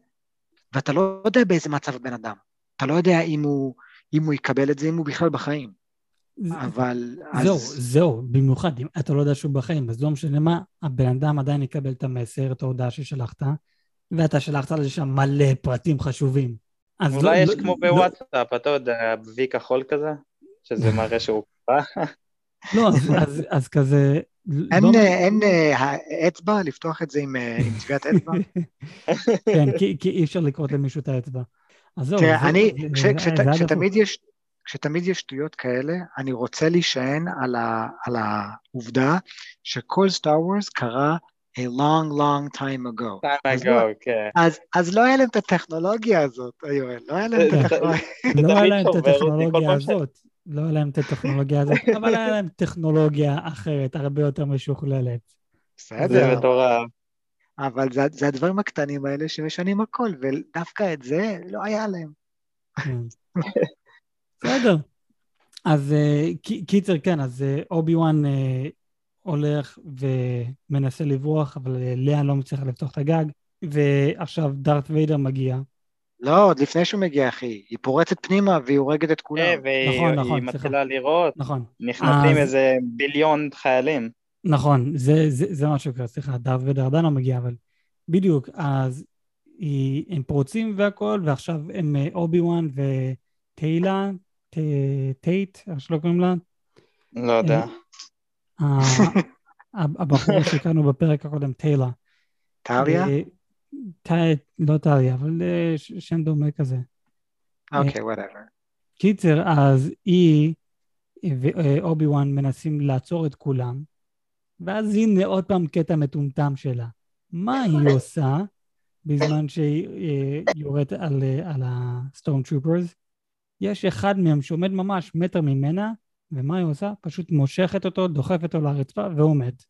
B: ואתה לא יודע באיזה מצב הבן אדם. אתה לא יודע אם הוא, אם הוא יקבל את זה, אם הוא בכלל בחיים.
A: זה-
B: אבל...
A: זהו,
B: אז,
A: זהו, במיוחד, אם אתה לא יודע שהוא בחיים, אז לא משנה מה, הבן אדם עדיין יקבל את המסר, את ההודעה ששלחת, ואתה שלחת לשם מלא פרטים חשובים. אז לא-
C: אולי יש
A: לא-
C: כמו
A: לא-
C: בוואטסאפ, אתה יודע, וי כחול כזה, שזה מראה שהוא קרא.
A: לא, אז- אז- אז כזה...
B: אין,
A: לא-
B: אין אה, אצבע לפתוח את זה עם, אה, עם טביעת אצבע?
A: כן, כי כי אי אפשר לקרות למישהו את האצבע. אז זהו,
B: תראה, אני,
A: זה-
B: כש,
A: זה-
B: כשתמיד. יש... כשתמיד יש שטויות כאלה, אני רוצה להישען על, ה, על העובדה שכל סטאר וורס קרה a long long time ago.
C: time ago,
B: לא-
C: כן.
B: אז, אז לא היה להם את הטכנולוגיה הזאת, יואל, לא היה להם את
C: זה-
B: הטכנולוגיה.
C: זה
A: לא היה להם את הטכנולוגיה הזאת. לא היה להם את הטכנולוגיה הזאת, אבל היה להם טכנולוגיה אחרת, הרבה יותר משוכללת.
C: זה
B: בסדר,
C: מטורף.
B: אבל זה, זה הדברים הקטנים האלה שמשנים הכל, ודווקא את זה לא היה להם.
A: כן. בסדר. אז אה, קיצר, כן, אז אה, אובי וואן אה, הולך ומנסה לברוח, אבל אה, לאה לא מצליחה לפתוח את הגג, ועכשיו דארת ויידר מגיע.
B: לא, עוד לפני שהוא מגיע, אחי. היא פורצת פנימה והיא הורגת את כולם.
C: כן, והיא
A: נכון, נכון,
C: היא. מתחילה לראות,
A: נכון,
C: נכנסים
A: אז-
C: איזה ביליון חיילים.
A: נכון, זה, זה, זה מה שקורה, סליחה, דארת ויידר עדיין לא מגיע, אבל בדיוק, אז היא, הם פורצים והכל, ועכשיו הם אה, אובי וואן וטיילה, ט- טייט, איך שלא קוראים לה,
C: לא יודע.
A: הבחור שהכרנו בפרק הקודם, טיילה.
B: טליה?
A: אה, לא טליה, אבל אה, שם דומה כזה.
B: אוקיי, whatever.
A: קיצר, אז היא ואובי וואן מנסים לעצור את כולם, ואז הנה עוד פעם קטע מטומטם שלה. מה היא עושה בזמן שהיא אה, יורדת על, אה, על ה stormtroopers? יש אחד מהם שעומד ממש מטר ממנה, ומה היא עושה? פשוט מושכת אותו, דוחפת אותו לרצפה, והוא מת.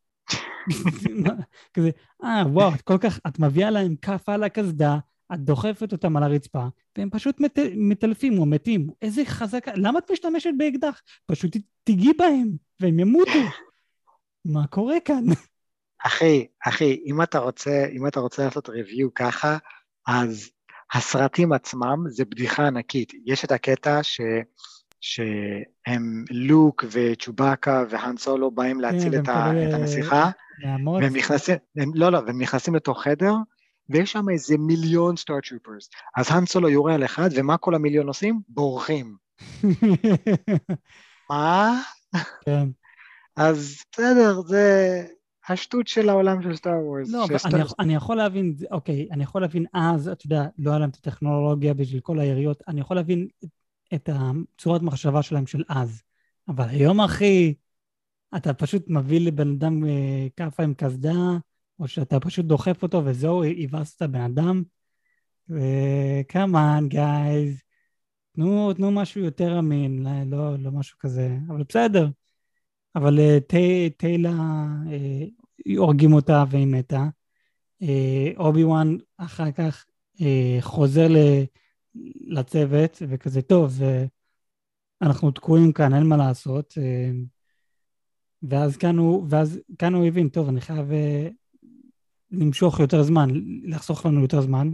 A: כזה, אה, וואו, את כל כך, את מביאה להם כף על הקסדה, את דוחפת אותם על הרצפה, והם פשוט מת, מטלפים או מתים. איזה חזקה, למה את משתמשת באקדח? פשוט תיגעי בהם, והם ימותו. מה קורה כאן?
B: אחי, אחי, אם אתה רוצה, אם אתה רוצה לעשות ריוויו ככה, אז הסרטים עצמם זה בדיחה ענקית. יש את הקטע ש... שהם לוק וצ'ובאקה והאן סולו באים להציל
A: כן,
B: את,
A: והם
B: ה, את הנסיכה,
A: מהמות.
B: והם נכנסים, הם, לא, לא, והם נכנסים לתוך חדר, ויש שם איזה מיליון סטאר טרופרס. אז האן סולו יורה על אחד, ומה כל המיליון עושים? בורחים. מה?
A: כן.
B: אז בסדר, זה השטות של העולם של סטאר וורס.
A: לא, אבל אני, אני יכול להבין, אוקיי, אני יכול להבין אז, אתה יודע, לא היה להם את הטכנולוגיה בשביל כל היריות, אני יכול להבין את- הצורת מחשבה שלהם של אז. אבל היום, אחי, אתה פשוט מביא לבן אדם כאפה עם קסדה, או שאתה פשוט דוחף אותו וזהו, הבסת את הבן אדם. וכמובן, גייז, תנו, תנו משהו יותר אמין, לא, לא, לא משהו כזה, אבל בסדר. אבל אה, טיילה, אה, הורגים אותה והיא מתה. אה, אובי וואן אחר כך אה, חוזר ל- לצוות, וכזה, טוב, אנחנו תקועים כאן, אין מה לעשות. אה, ואז כאן הוא, ואז כאן הוא הבין, טוב, אני חייב אה, למשוך יותר זמן, לחסוך לנו יותר זמן.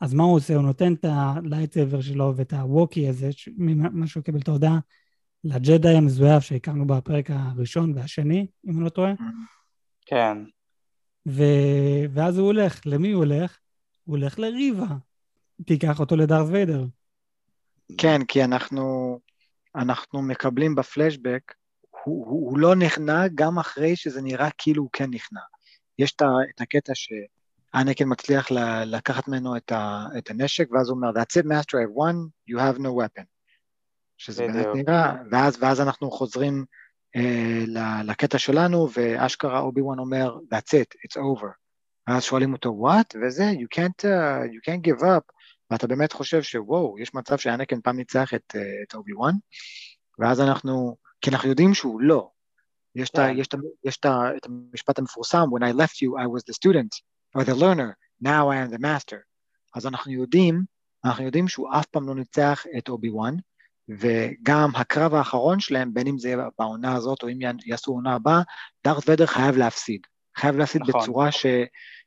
A: אז מה הוא עושה? הוא נותן את ה lightsaber שלו ואת הווקי הזה, ממה שהוא קיבל את ההודעה, לג'די המזויף שהכרנו בפרק הראשון והשני, אם אני לא טועה.
C: כן.
A: ו... ואז הוא הולך, למי הוא הולך? הוא הולך לריבה. תיקח אותו לדארט ויידר.
B: כן, כי אנחנו, אנחנו מקבלים בפלשבק, הוא, הוא, הוא לא נכנע גם אחרי שזה נראה כאילו הוא כן נכנע. יש את, את הקטע שאנקן מצליח ל, לקחת ממנו את, ה, את הנשק, ואז הוא אומר, That's it, Master, I have won, you have no weapon. שזה באמת. נראה, ואז, ואז אנחנו חוזרים אה, לקטע שלנו, ואשכרה אובי וואן אומר, That's it, it's over. ואז שואלים אותו, what? וזה, you can't, uh, you can't give up. ואתה באמת חושב שוואו, יש מצב שאנקן פעם ניצח את, אה, את אובי וואן, ואז אנחנו, כי אנחנו יודעים שהוא לא. יש, את, ה-
C: כן.
B: יש, את, ה- יש את, המשפט המפורסם, When I left you, I was the student, or the learner, now I am the master. אז אנחנו יודעים, אנחנו יודעים שהוא אף פעם לא ניצח את אובי וואן, וגם הקרב האחרון שלהם, בין אם זה יהיה בעונה הזאת או אם יעשו עונה הבאה, דארת ודר חייב להפסיד. חייב להפסיד
C: נכון.
B: בצורה ש,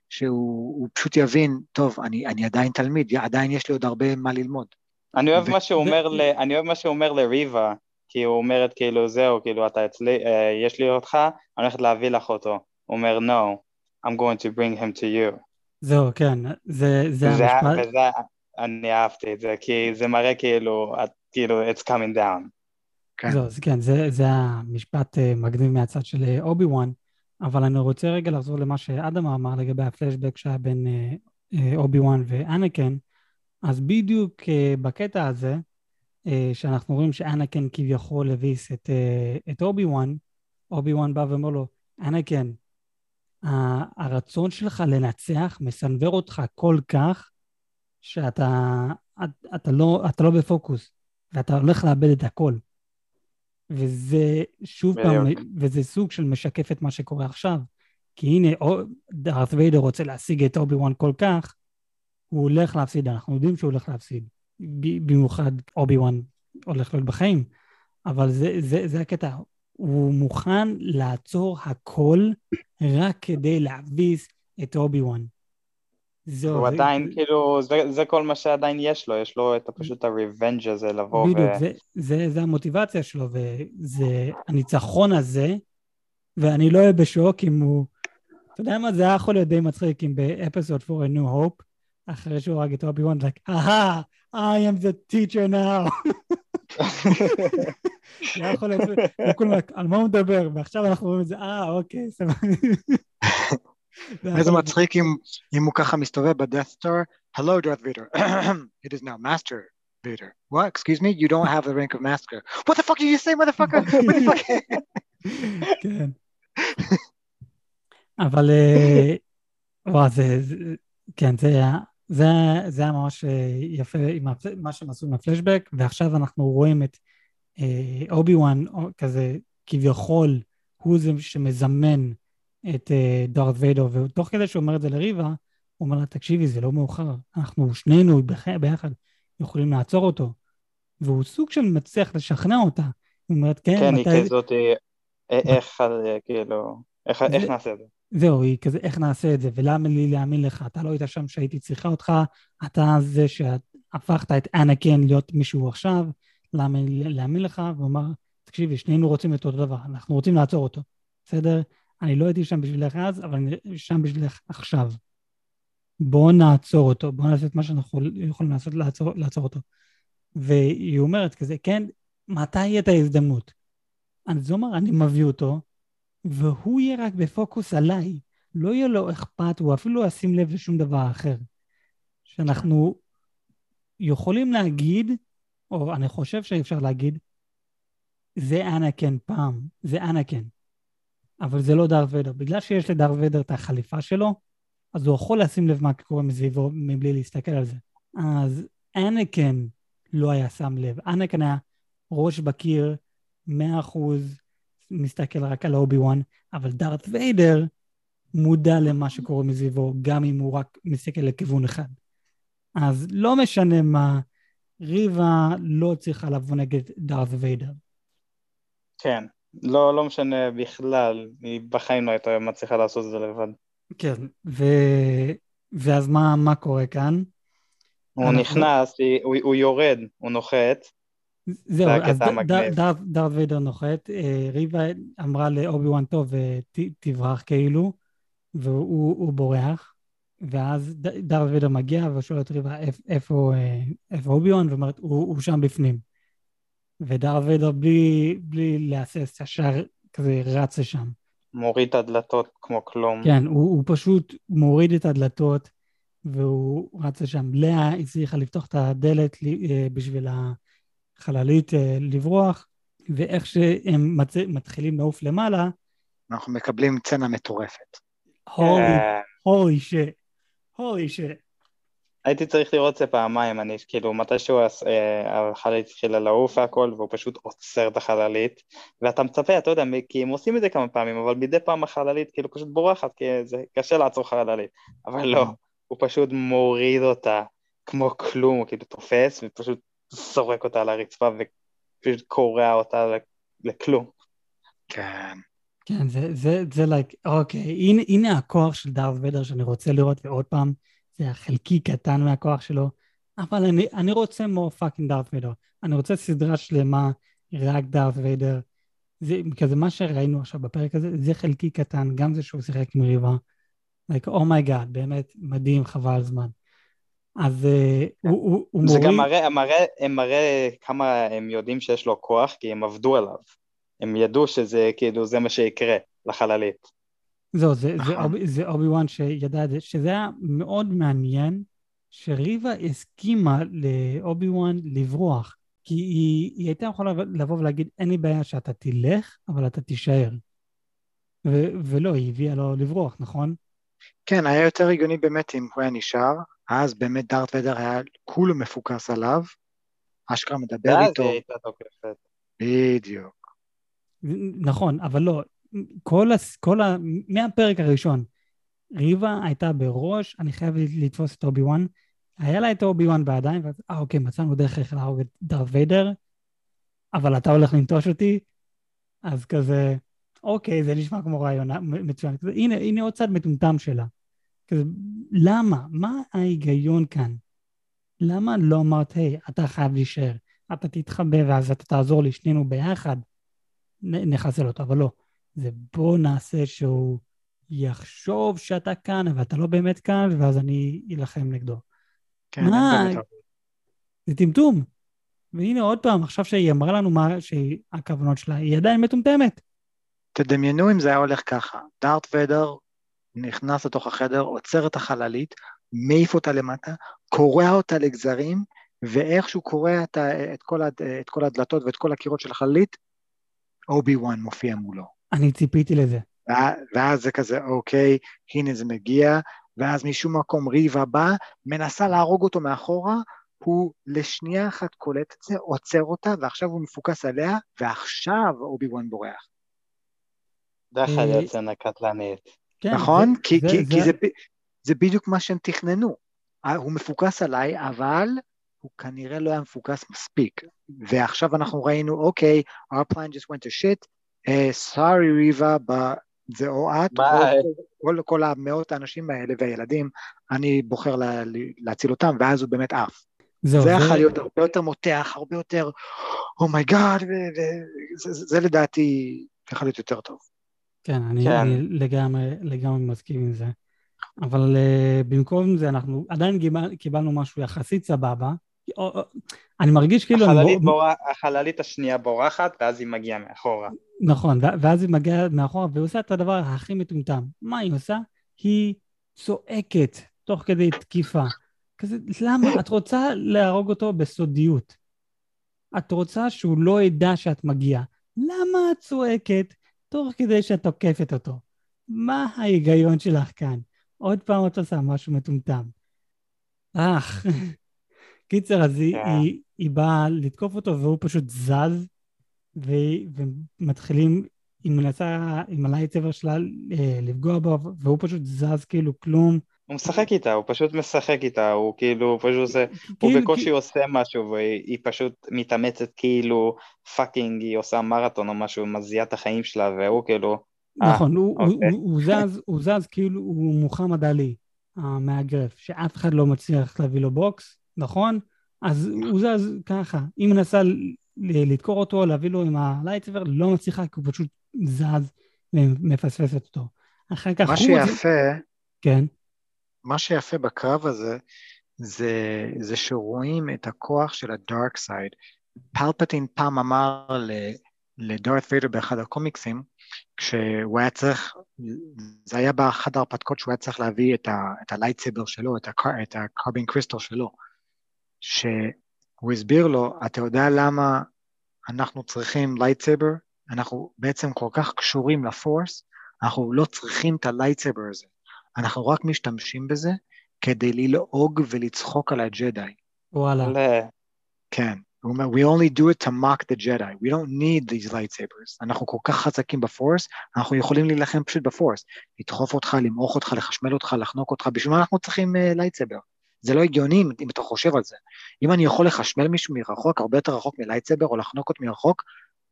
B: שהוא הוא פשוט יבין, טוב, אני, אני עדיין תלמיד, עדיין יש לי עוד הרבה מה ללמוד.
C: אני אוהב
B: ו-
C: מה שהוא
A: ו-
C: אומר, ל- אני אוהב מה שהוא אומר לריבה, כי הוא אומרת כאילו זהו, כאילו אתה אצלי, אה, יש לי אותך, אני הולכת להביא לך אותו. הוא אומר no, I'm going to bring him to you.
A: זהו, כן, זה, זה
C: זה-
A: המשפט.
C: וזה, אני אהבתי את זה, כי זה מראה כאילו, את- כאילו, it's coming down.
B: כן.
A: זהו, זה, כן, זה, זה המשפט אה, מגניב מהצד של אה, אובי וואן, אבל אני רוצה רגע לחזור למה שאדם אמר לגבי הפלשבק שהיה בין אה, אה, אובי וואן ואנקן. אז בדיוק אה, בקטע הזה, שאנחנו רואים שאנקן כביכול הביס את, את אובי וואן, אובי וואן בא ואומר לו, אנקן, הרצון שלך לנצח מסנוור אותך כל כך, שאתה את, אתה לא, אתה לא בפוקוס, ואתה הולך לאבד את הכל. וזה שוב פעם. וזה סוג של משקף את מה שקורה עכשיו. כי הנה, דארת ויידר רוצה להשיג את אובי וואן כל כך, הוא הולך להפסיד, אנחנו יודעים שהוא הולך להפסיד. במיוחד אובי וואן הולך להיות בחיים. אבל זה, זה, זה הקטע, הוא מוכן לעצור הכל רק כדי להביס את אובי וואן. זהו.
C: הוא עדיין, כאילו, זה- זה כל מה שעדיין יש לו, יש לו את פשוט ה-revenge הזה לבוא ו...
A: בדיוק, זה, זה, זה המוטיבציה שלו, וזה הניצחון הזה, ואני לא אהיה בשוק אם הוא... אתה יודע מה, זה היה יכול להיות די מצחיק אם באפיסוד for a new hope, אחרי שהוא הרג את אובי וואן, like, אהה, I am the teacher now. זה היה יכול להיות, וכולם, על מה הוא מדבר? ועכשיו אנחנו רואים את זה, אה, אוקיי, סבבה.
B: איזה מצחיק אם, הוא ככה מסתובב ב-Death Star, Hello, Darth Vader, it is now Master, Vader. What? Excuse me? You don't have the rank of master. What the fuck did you say, motherfucker? What the fuck?
A: כן. אבל, אה, וואו, זה, כן, זה היה, זה, זה היה ממש אה, יפה עם מה שהם עשו עם הפלשבק, ועכשיו אנחנו רואים את אה, אובי וואן כזה, כביכול, הוא זה שמזמן את אה, דארת ויידר, ותוך כדי שהוא אומר את זה לריבה, הוא אומר לה, תקשיבי, זה לא מאוחר, אנחנו שנינו ביח- ביחד יכולים לעצור אותו. והוא סוג של מצליח לשכנע אותה. היא אומרת, כן,
C: כן, היא
A: מתי...
C: כזאת, אה, איך, אה, כאילו, איך איך
A: זה-
C: נעשה את זה?
A: זהו, היא כזה, איך נעשה את זה, ולמה לי להאמין לך? אתה לא היית שם כשהייתי צריכה אותך, אתה זה שהפכת את אנקן להיות מישהו עכשיו, למה לי להאמין לך? והוא אמר, תקשיבי, שנינו רוצים את אותו דבר, אנחנו רוצים לעצור אותו, בסדר? אני לא הייתי שם בשבילך אז, אבל אני שם בשבילך עכשיו. בואו נעצור אותו, בואו נעשה את מה שאנחנו יכולים לעשות, לעצור, לעצור אותו. והיא אומרת כזה, כן, מתי יהיה את ההזדמנות? אז הוא אמר, אני מביא אותו, והוא יהיה רק בפוקוס עליי. לא יהיה לו אכפת, הוא אפילו לא ישים לב לשום דבר אחר. שאנחנו יכולים להגיד, או אני חושב שאפשר להגיד, זה אנקן פעם, זה אנקן. אבל זה לא דארת ויידר. בגלל שיש לדארת ויידר את החליפה שלו, אז הוא יכול לשים לב מה קורה מסביבו מבלי להסתכל על זה. אז אנקן לא היה שם לב. אנקן היה ראש בקיר, מאה אחוז, מסתכל רק על אובי וואן, אבל דארת ויידר מודע למה שקורה מסביבו, גם אם הוא רק מסתכל לכיוון אחד. אז לא משנה מה, ריבה לא צריכה לבוא נגד דארת ויידר.
C: כן, לא, לא משנה בכלל, היא בחיים לא הייתה מצליחה לעשות את זה לבד.
A: כן, ו... ואז מה, מה קורה כאן?
C: הוא
A: אנחנו-
C: נכנס, הוא הוא יורד, הוא נוחת,
A: זהו,
C: זה
A: אז
C: הקטע
A: ד-
C: המגניב.
A: ד- דארת- דארת ויידר נוחת, אה, ריבה אמרה לאובי וואן טוב, אה, תברח כאילו, והוא הוא בורח, ואז ד- דארת ויידר מגיע ושואל את ריבה "איפ- איפה אה, אובי וואן, ואומרת, הוא שם בפנים. ודארת ויידר בלי בלי להסס, ישר כזה רץ לשם.
C: מוריד את הדלתות כמו כלום.
A: כן, הוא, הוא פשוט מוריד את הדלתות והוא רץ לשם. לאה הצליחה לפתוח את הדלת ל- אה, בשביל החללית אה, לברוח, ואיך שהם מצ... מתחילים לעוף למעלה,
B: אנחנו מקבלים סצנה מטורפת.
A: הולי,
C: אה,
A: הולי שיט, הולי שיט.
C: הייתי צריך לראות את זה פעמיים, אני כאילו מתישהו אה, החללית התחילה לעוף והכל, והוא פשוט עוצר את החללית, ואתה מצפה, אתה יודע, כי הם עושים את זה כמה פעמים, אבל מדי פעם החללית כאילו פשוט בורחת, כי זה קשה לעצור חללית, אבל לא, הוא פשוט מוריד אותה כמו כלום, הוא כאילו תופס ופשוט זורק אותה על הרצפה ופשוט קורע אותה ל- לכלום.
B: כן.
A: כן, זה, זה, זה לייק, אוקיי, הנה, הנה הכוח של דארת ויידר שאני רוצה לראות, ועוד פעם, זה החלקי קטן מהכוח שלו, אבל אני, אני רוצה more fucking דארת ויידר. אני רוצה סדרה שלמה, רק דארת ויידר. זה כזה מה שראינו עכשיו בפרק הזה, זה חלקי קטן, גם זה שהוא שיחק עם ריבה. like, oh my god, באמת מדהים, חבל על זמן. אז אה, הוא, הוא, הוא
C: זה
A: מוריד...
C: גם מראה, מראה, הם מראה כמה הם יודעים שיש לו כוח, כי הם עבדו עליו. הם ידעו שזה כאילו זה מה שיקרה לחללית.
A: זהו, זה, זה,
B: נכון.
A: אובי, זה אובי וואן שידע את זה, שזה היה מאוד מעניין שריבה הסכימה לאובי וואן לברוח, כי היא, היא הייתה יכולה לבוא ולהגיד, אין לי בעיה שאתה תלך, אבל אתה תישאר. ו, ולא, היא הביאה לו לברוח, נכון?
B: כן, היה יותר הגיוני באמת אם הוא היה נשאר, אז באמת דארט ויידר היה כולו מפוקס עליו, אשכרה מדבר
C: ואז
B: איתו,
C: היא הייתה תוקפת.
B: בדיוק.
A: נכון, אבל לא, כל, הס, כל ה... מהפרק הראשון, ריבה הייתה בראש, אני חייב לתפוס את אובי וואן, היה לה את אובי וואן בידיים, ואז, אה, אוקיי, מצאנו דרך איך להרוג את דארט ויידר, אבל אתה הולך לנטוש אותי, אז כזה, אוקיי, זה נשמע כמו רעיון מצוין. כזה, הנה, הנה עוד צד מטומטם שלה. כזה, למה? מה ההיגיון כאן? למה לא אמרת, היי, אתה חייב להישאר, אתה תתחבא ואז אתה תעזור לי, שנינו ביחד, נחסל אותו, אבל לא. זה בוא נעשה שהוא יחשוב שאתה כאן, אבל אתה לא באמת כאן, ואז אני אלחם נגדו.
B: כן,
A: מה? זה טמטום. והנה עוד פעם, עכשיו שהיא אמרה לנו מה הכוונות שלה, היא עדיין מטומטמת.
B: תדמיינו אם זה היה הולך ככה, דארט ויידר נכנס לתוך החדר, עוצר את החללית, מעיף אותה למטה, קורע אותה לגזרים, ואיך שהוא קורע את, את, כל, הד- את כל הדלתות ואת כל הקירות של החללית, אובי וואן מופיע מולו.
A: אני ציפיתי לזה.
B: ואז זה כזה, אוקיי, הנה זה מגיע, ואז משום מקום ריב הבא, מנסה להרוג אותו מאחורה, הוא לשנייה אחת קולט את זה, עוצר אותה, ועכשיו הוא מפוקס עליה, ועכשיו אובי וואן בורח.
C: זה יכול
A: אה,
C: להיות סצנה קטלנית.
A: כן,
B: נכון?
A: זה-
B: כי,
A: זה- זה-
B: זה, זה בדיוק מה שהם תכננו. אה, הוא מפוקס עליי, אבל הוא כנראה לא היה מפוקס מספיק. ועכשיו אנחנו ראינו, אוקיי, our plan just went to shit, uh, sorry ריבה, but זה או את, או. כל, כל המאות האנשים האלה והילדים, אני בוחר לה, להציל אותם, ואז הוא באמת עף. זה יכול להיות הרבה יותר מותח, הרבה יותר, oh my god, זה, זה, זה לדעתי יכול להיות יותר טוב.
A: כן, אני,
C: כן.
A: אני לגמרי, לגמרי מסכים עם זה. אבל אה, במקום זה אנחנו עדיין קיבל, קיבלנו משהו יחסית סבבה. אני מרגיש כאילו... אני
C: החללית,
A: בור-
C: בורח, החללית השנייה בורחת, ואז היא מגיעה מאחורה.
A: נכון, ואז היא מגיעה מאחורה ועושה את הדבר הכי מטומטם. מה היא עושה? היא צועקת תוך כדי תקיפה. כזה, למה? את רוצה להרוג אותו בסודיות. את רוצה שהוא לא ידע שאת מגיעה. למה את צועקת תוך כדי שאת תוקפת אותו? מה ההיגיון שלך כאן? עוד פעם את עושה משהו מטומטם. אך. קיצר, אז היא,
C: כן.
A: היא, היא באה לתקוף אותו והוא פשוט זז, ו, ומתחילים, היא מנסה עם ה lightsaber שלה אה, לפגוע בו, והוא פשוט זז כאילו כלום.
C: הוא משחק איתה, הוא פשוט משחק איתה, הוא כאילו, הוא פשוט עושה, הוא
A: כאילו-
C: בקושי עושה משהו, והיא פשוט מתאמצת כאילו fucking, היא עושה מרתון או משהו, מזיעה את החיים שלה, והוא כאילו, אה,
A: נכון, הוא, הוא,
C: אוקיי.
A: הוא, הוא זז, הוא זז כאילו הוא מוחמד עלי, המאגרף, שאף אחד לא מצליח להביא לו בוקס, נכון? אז הוא זז ככה. היא מנסה לדקור אותו, להביא לו עם ה lightsaber, לא מצליחה, כי הוא פשוט זז ומפספסת אותו. אחר כך
B: מה. שיפה,
A: כן,
B: מה שיפה בקרב הזה, זה, זה שרואים את הכוח של ה dark side. פלפטין פעם אמר ל- לדארת ויידר באחד הקומיקסים, כשהוא היה צריך, זה היה באחד ההרפתקאות שהוא היה צריך להביא את, ה, את ה lightsaber שלו, את ה kyber crystal שלו, שהוא הסביר לו, אתה יודע למה אנחנו צריכים lightsaber? אנחנו בעצם כל כך קשורים ל Force, אנחנו לא צריכים את ה lightsaber הזה. אנחנו רק משתמשים בזה כדי ללעוג ולצחוק על הג'די.
A: וואלה.
C: לא,
B: כן. הוא אומר, we only do it to mock the Jedi. We don't need these lightsabers. אנחנו כל כך חזקים ב Force, אנחנו יכולים להילחם פשוט ב Force. לדחוף אותך, למעוך אותך, לחשמל אותך, לחנוק אותך, בשביל מה אנחנו צריכים uh, lightsaber? זה לא הגיוני אם, אם אתה חושב על זה. אם אני יכול לחשמל מישהו מרחוק, הרבה יותר רחוק מ lightsaber, או לחנוק אותו מרחוק,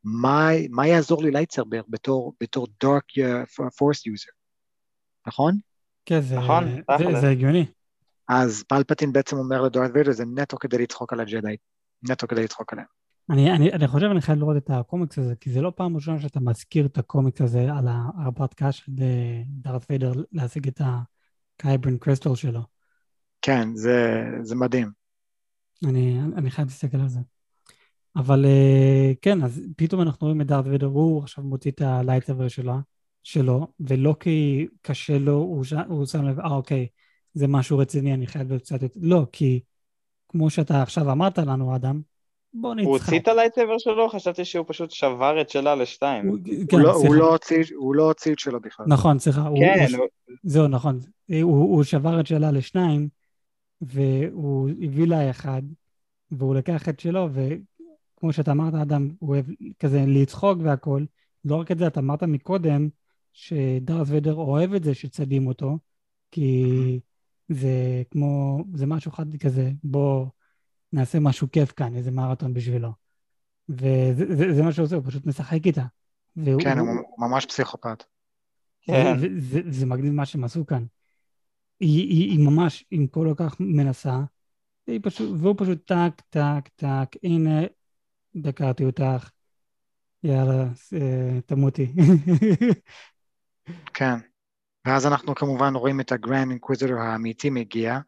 B: מה, מה יעזור לי lightsaber בתור, בתור dark uh, force user? נכון?
A: כן, זה,
C: נכון,
A: זה,
C: תכל'ס.
A: זה הגיוני.
B: אז פלפטין בעצם אומר לדארת ויידר, זה נטו כדי לצחוק על הג'די. נטו כדי לצחוק עליהם.
A: אני, אני, אני חושב אני חייב לראות את הקומיקס הזה, כי זה לא פעם ראשונה שאתה מזכיר את הקומיקס הזה על ההרפתקה של אה, דארת ויידר להשיג את ה kyber crystal שלו.
B: כן, זה, זה מדהים.
A: אני, אני חייב להסתכל על זה. אבל אה, כן, אז פתאום אנחנו רואים את דארת ויידר, הוא עכשיו מוציא את ה lightsaber שלו, שלו, ולא כי קשה לו, הוא, ש... הוא שם לב, אה אוקיי, זה משהו רציני, אני חייב להיות קצת יותר... לא, כי כמו שאתה עכשיו אמרת לנו, אדם, בוא נצחק.
C: הוא הוציא את הלייטסבר שלו? חשבתי שהוא פשוט שבר את שלה לשתיים.
A: הוא-
B: הוא,
A: כן,
B: לא, הוא. לא הוציא, הוא לא הוציא את שלו בכלל.
A: נכון, סליחה. הוא-
C: כן,
A: הוא-
C: הוא-
A: זהו, נכון. הוא, הוא שבר את שלה לשניים, והוא הביא לה אחד, והוא לקח את שלו, וכמו שאתה אמרת, אדם, הוא אוהב כזה לצחוק והכול. לא רק את זה, אתה אמרת מקודם, שדארס ויידר אוהב את זה שצדים אותו, כי זה כמו, זה משהו אחד כזה, בוא נעשה משהו כיף כאן, איזה מרתון בשבילו. וזה זה, זה מה שהוא עושה, הוא פשוט משחק איתה. והוא-
B: כן,
A: הוא
B: ממש פסיכופת.
C: כן.
A: זה, זה, זה מגניב מה שהם עשו כאן. היא, היא, היא ממש, עם כל כך מנסה, והיא פשוט, והוא פשוט טק, טק, טק, הנה, דקרתי אותך, יאללה, אה, תמותי.
B: כן. ואז אנחנו כמובן רואים את ה Grand Inquisitor האמיתי מגיע,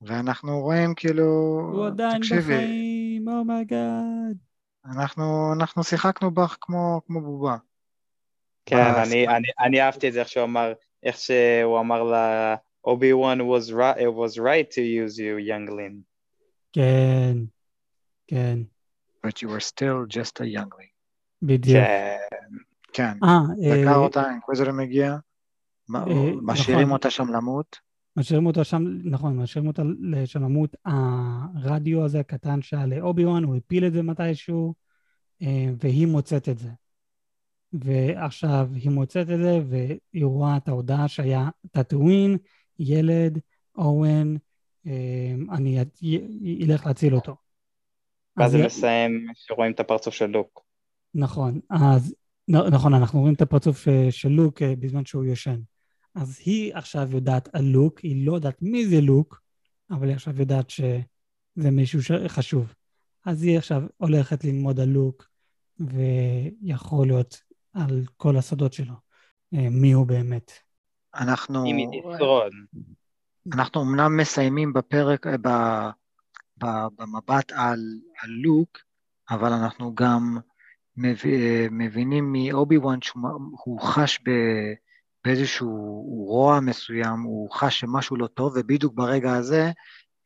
B: ואנחנו רואים כאילו,
A: הוא עדיין
B: תקשיבי,
A: בחיים, oh my God.
B: אנחנו, אנחנו שיחקנו בך כמו, כמו בובה.
C: כן, אני, אני, אני אהבתי את זה איך שהוא אמר, איך שהוא אמר לה, אובי וואן was right, it was right to use you, youngling.
A: כן, כן,
B: but you were still just a youngling.
A: בדיוק.
C: כן.
B: כן,
A: אה,
B: דקר
A: אה,
B: אותה, האינקוויזר מגיע,
A: אה,
B: משאירים
A: נכון.
B: אותה שם למות.
A: משאירים אותו שם, נכון, משאירים אותה שם למות. הרדיו הזה הקטן שהיה לאובי וואן, הוא הפיל את זה מתישהו, אה, והיא מוצאת את זה. ועכשיו היא מוצאת את זה, והיא רואה את ההודעה שהיה טאטואין, ילד, אורן, אה, אני אלך להציל אותו.
C: ואז
A: אז
C: זה מסיים שרואים את הפרצוף של לוק.
A: נכון, אז נכון, אנחנו רואים את הפרצוף של לוק אה, בזמן שהוא ישן. אז היא עכשיו יודעת על לוק, היא לא יודעת מי זה לוק, אבל היא עכשיו יודעת שזה מישהו חשוב. אז היא עכשיו הולכת ללמוד על לוק, ויכול להיות על כל הסודות שלו, אה, מי הוא באמת.
B: אנחנו,
C: אם היא תשרוד.
B: אנחנו אמנם מסיימים בפרק, אה, ב, ב, במבט על, על לוק, אבל אנחנו גם אה, מבינים מאובי וואן שהוא חש ב, באיזשהו רוע מסוים, הוא חש שמשהו לא טוב, ובדיוק ברגע הזה,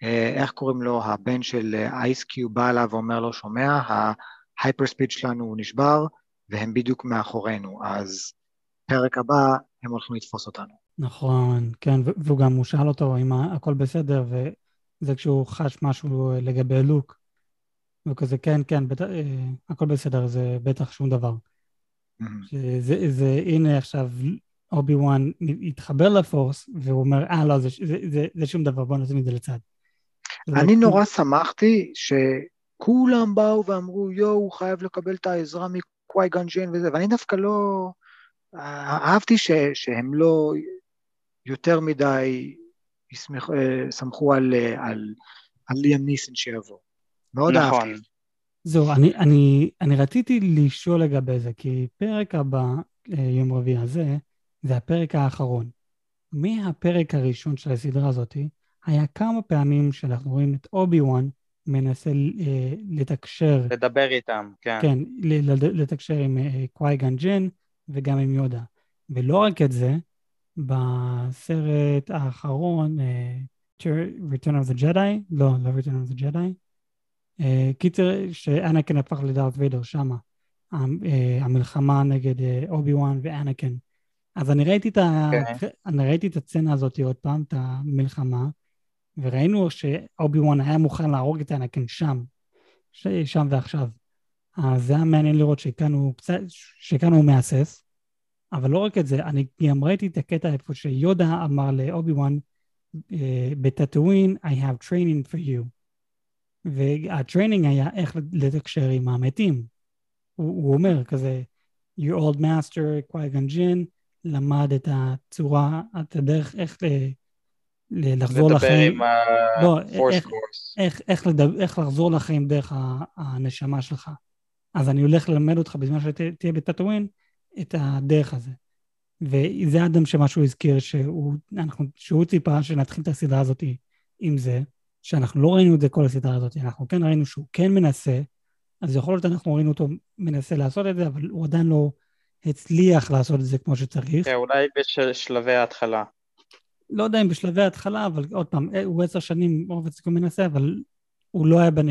B: אה, איך קוראים לו, הבן של אייסקיו בא אליו ואומר לו, שומע, ההייפר ספיד שלנו הוא נשבר, והם בדיוק מאחורינו, אז פרק הבא הם הולכים לתפוס אותנו.
A: נכון, כן, והוא גם, הוא שאל אותו אם הכל בסדר, וזה כשהוא חש משהו לגבי לוק. והוא כזה, כן, כן, בטח, אה, הכל בסדר, זה בטח שום דבר. שזה, זה, הנה עכשיו אובי וואן התחבר לפורס, והוא אומר, אה, לא, זה, זה, זה, זה שום דבר, בוא נשים את זה לצד. זה
B: אני
A: לא-
B: נורא שמחתי שכולם באו ואמרו, יואו, הוא חייב לקבל את העזרה מקוואי גנג'ן וזה, ואני דווקא לא... אהבתי ש, שהם לא יותר מדי יסמכ, אה, סמכו על, אה, על, על ליאם ניסן שיבוא. מאוד
C: נכון.
B: אהבתי.
A: זהו, אני, אני, אני רציתי לשאול לגבי זה, כי פרק הבא, אה, יום רביעי הזה, זה הפרק האחרון. מהפרק הראשון של הסדרה הזאת, היה כמה פעמים שאנחנו רואים את אובי וואן מנסה אה, לתקשר,
C: לדבר איתם, כן.
A: כן, ל- ל- לתקשר עם אה, קוואי גן ג'ן וגם עם יודה. ולא רק את זה, בסרט האחרון, אה, Return of the Jedi, לא, לא Return of the Jedi, אה, קיצר, שאנקן הפך לדארט ויידר שמה, אה, המלחמה נגד אובי וואן ואנקן. אז אני ראיתי את, ה...
C: כן.
A: אני ראיתי את הסצנה הזאת עוד פעם, את המלחמה, וראינו שאובי וואן היה מוכן להרוג את אנקן שם. שם ועכשיו. אז זה היה מעניין לראות שכאן הוא קצת, שכאן הוא מהסס, אבל לא רק את זה, אני גם ראיתי את הקטע איפה שיודה אמר לאובי וואן, אה, בטאטואין, I have training for you. וה training היה איך לתקשר עם המתים. הוא, הוא אומר כזה, your old master, קוואי-גון ג'ין, למד את הצורה, את הדרך איך ל, ל, לחזור
C: לדבר
A: לחיים,
C: עם
A: לא,
C: ה-force
A: איך-
C: course.
A: איך, איך, לדבר, איך לחזור לחיים דרך הנשמה שלך. אז אני הולך ללמד אותך בזמן שתהיה בטאטואין את הדרך הזה. וזה האדם שמה שהוא הזכיר, שהוא, אנחנו, שהוא ציפה שנתחיל את הסדרה הזאת עם זה, שאנחנו לא ראינו את זה כל הסדרה הזאת, אנחנו כן ראינו שהוא כן מנסה, אז יכול להיות אנחנו ראינו אותו מנסה לעשות את זה, אבל הוא עדיין לא הצליח לעשות את זה כמו שצריך.
C: כן, אולי בשלבי ההתחלה.
A: לא יודע אם בשלבי ההתחלה, אבל עוד פעם, אה, הוא עשר שנים רוב הסיכוי מנסה, אבל הוא לא היה בנ...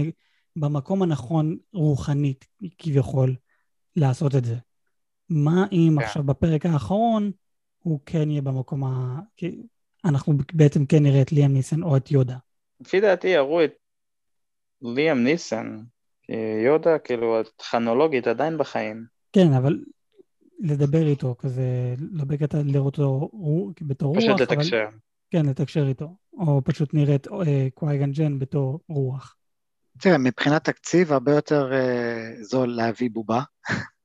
A: במקום הנכון רוחנית, כביכול, לעשות את זה. מה אם
C: כן.
A: עכשיו בפרק האחרון הוא כן יהיה במקום ה... כי אנחנו בעצם כן נראה את ליאם ניסן או את יודה.
C: לפי דעתי יראו את ליאם ניסן, יודה, כאילו, טכנולוגית עדיין בחיים.
A: כן, אבל לדבר איתו, כזה, לא בקטע לראות אותו בתור רוח,
C: פשוט
A: אבל...
C: לתקשר.
A: כן, לתקשר איתו. או פשוט נראה את אה, קווייגן ג'ן בתור רוח.
B: תראה, מבחינת תקציב הרבה יותר אה, זול להביא בובה,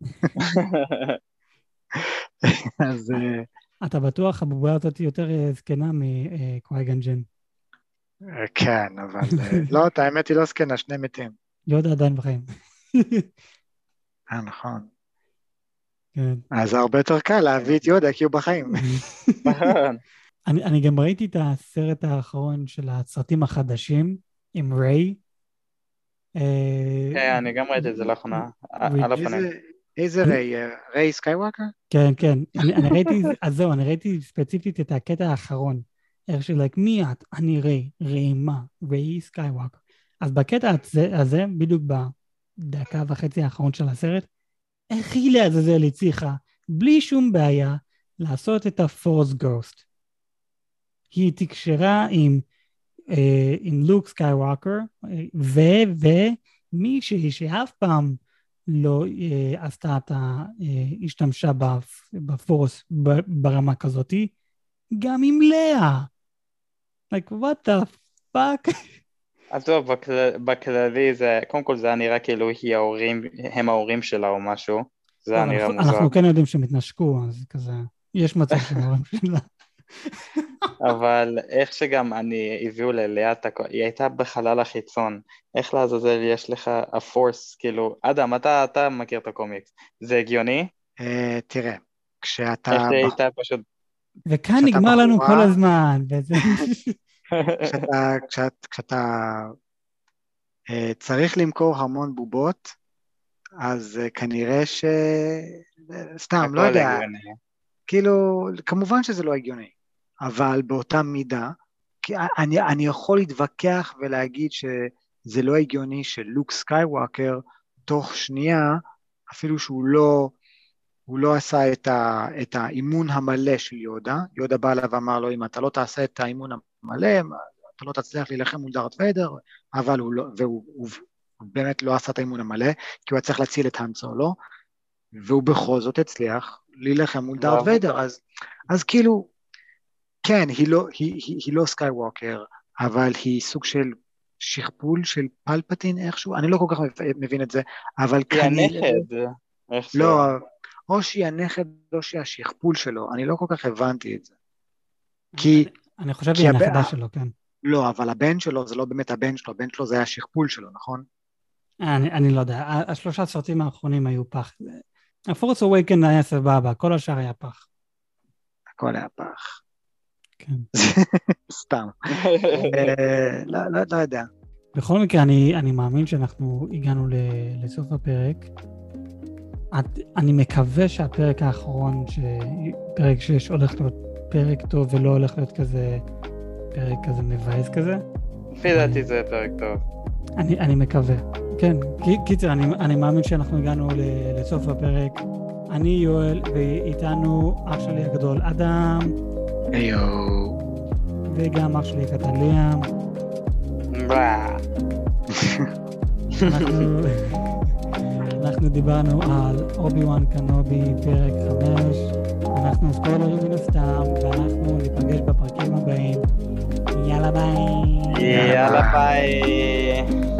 B: אז אה,
A: אתה בטוח הבובה הזאת יותר אה, זקנה מקווייגן ג'ן.
B: כן, אבל לא, את האמת היא לא זקנה, שני מתים.
A: יודה עדיין בחיים.
B: אה, נכון.
A: כן.
B: אז הרבה יותר קל להביא את יודה כי הוא בחיים.
C: נכון.
A: אני, אני גם ראיתי את הסרט האחרון של הסרטים החדשים עם ריי. אה,
C: כן, אני גם ראיתי את זה לאחרונה, על הפנים.
B: איזה- ריי? ריי סקייווקר?
A: כן, כן. אני, אני ראיתי, אז זהו, אני ראיתי ספציפית את הקטע האחרון. איך של, like, מי את? אני ריי. ריי מה? ריי סקייווקר. אז בקטע הזה, הזה, בדיוק בדקה וחצי האחרון של הסרט, איך היא לעזאזל הצליחה, בלי שום בעיה, לעשות את ה Force ghost. היא תקשרה עם, עם לוק סקייווקר, ומישהי שאף פעם לא אה, עשתה את ה... אה, השתמשה ב Force ברמה כזאתי, גם עם לאה. like, what the fuck?
C: אז טוב, בכלל, בכללי זה, קודם כל זה היה נראה כאילו היא ההורים, הם ההורים שלה או משהו. זה היה נראה מוזר.
A: אנחנו כן יודעים שהם התנשקו, אז כזה, יש מצב שהם ההורים שלה.
C: אבל איך שגם אני, הביאו ללאה את הכל, היא הייתה בחלל החיצון, איך לעזאזל יש לך הפורס, כאילו, אדם, אתה, אתה מכיר את הקומיקס, זה הגיוני?
B: אה, תראה, כשאתה...
C: איך זה הייתה פשוט,
A: וכאן נגמר לנו
B: בחורה-
A: כל הזמן. וזה...
B: כשאתה, כשאת, כשאתה אה, צריך למכור המון בובות, אז אה, כנראה ש... סתם, לא יודע,
C: הגיוני.
B: כאילו, כמובן שזה לא הגיוני, אבל באותה מידה, כי אני, אני יכול להתווכח ולהגיד שזה לא הגיוני שלוק סקייווקר, תוך שנייה, אפילו שהוא לא, הוא לא עשה את, ה, את האימון המלא של יודה, יודה בא אליו ואמר לו, אם אתה לא תעשה את האימון המלא, אתה לא תצליח להילחם מול דארט ויידר, אבל הוא לא, והוא הוא, הוא באמת לא עשה את האימון המלא, כי הוא היה צריך להציל את האן סולו, והוא בכל זאת הצליח להילחם מול דארט
C: וואו.
B: ויידר, אז, אז כאילו, כן, היא לא, היא, היא, היא לא סקייווקר, אבל היא סוג של שכפול של פלפטין איכשהו, אני לא כל כך מבין את זה, אבל
C: היא
B: כנראה...
C: הנכד, איך זה,
B: לא, או שהיא הנכד או שהיא השכפול שלו, אני לא כל כך הבנתי את זה. כי,
A: אני חושב שהיא הנכדה שלו, כן.
B: לא, אבל הבן שלו זה לא באמת הבן שלו, הבן שלו זה היה השכפול שלו, נכון?
A: אני, אני לא יודע, השלושה הסרטים האחרונים היו פח. הפורס אווייקן היה סבבה, כל השאר היה פח.
B: הכל היה פח.
A: כן.
B: סתם. אה, לא, לא, לא יודע.
A: בכל מקרה, אני, אני מאמין שאנחנו הגענו ל, לסוף הפרק. אני מקווה שהפרק האחרון, פרק 6 הולך להיות פרק טוב ולא הולך להיות כזה, פרק כזה מבאס כזה.
C: לפי דעתי זה פרק טוב.
A: אני, אני מקווה. כן, קי- קיצר, אני, אני מאמין שאנחנו הגענו ל- לסוף הפרק. אני יואל, ואיתנו אח שלי הגדול אדם,
B: היו.
A: וגם אח שלי הקטן ליאם. אנחנו דיברנו על אובי וואן קנובי פרק 5, אנחנו ספוילרים מן הסתם, ואנחנו ניפגש בפרקים הבאים. יאללה ביי.
C: יאללה ביי.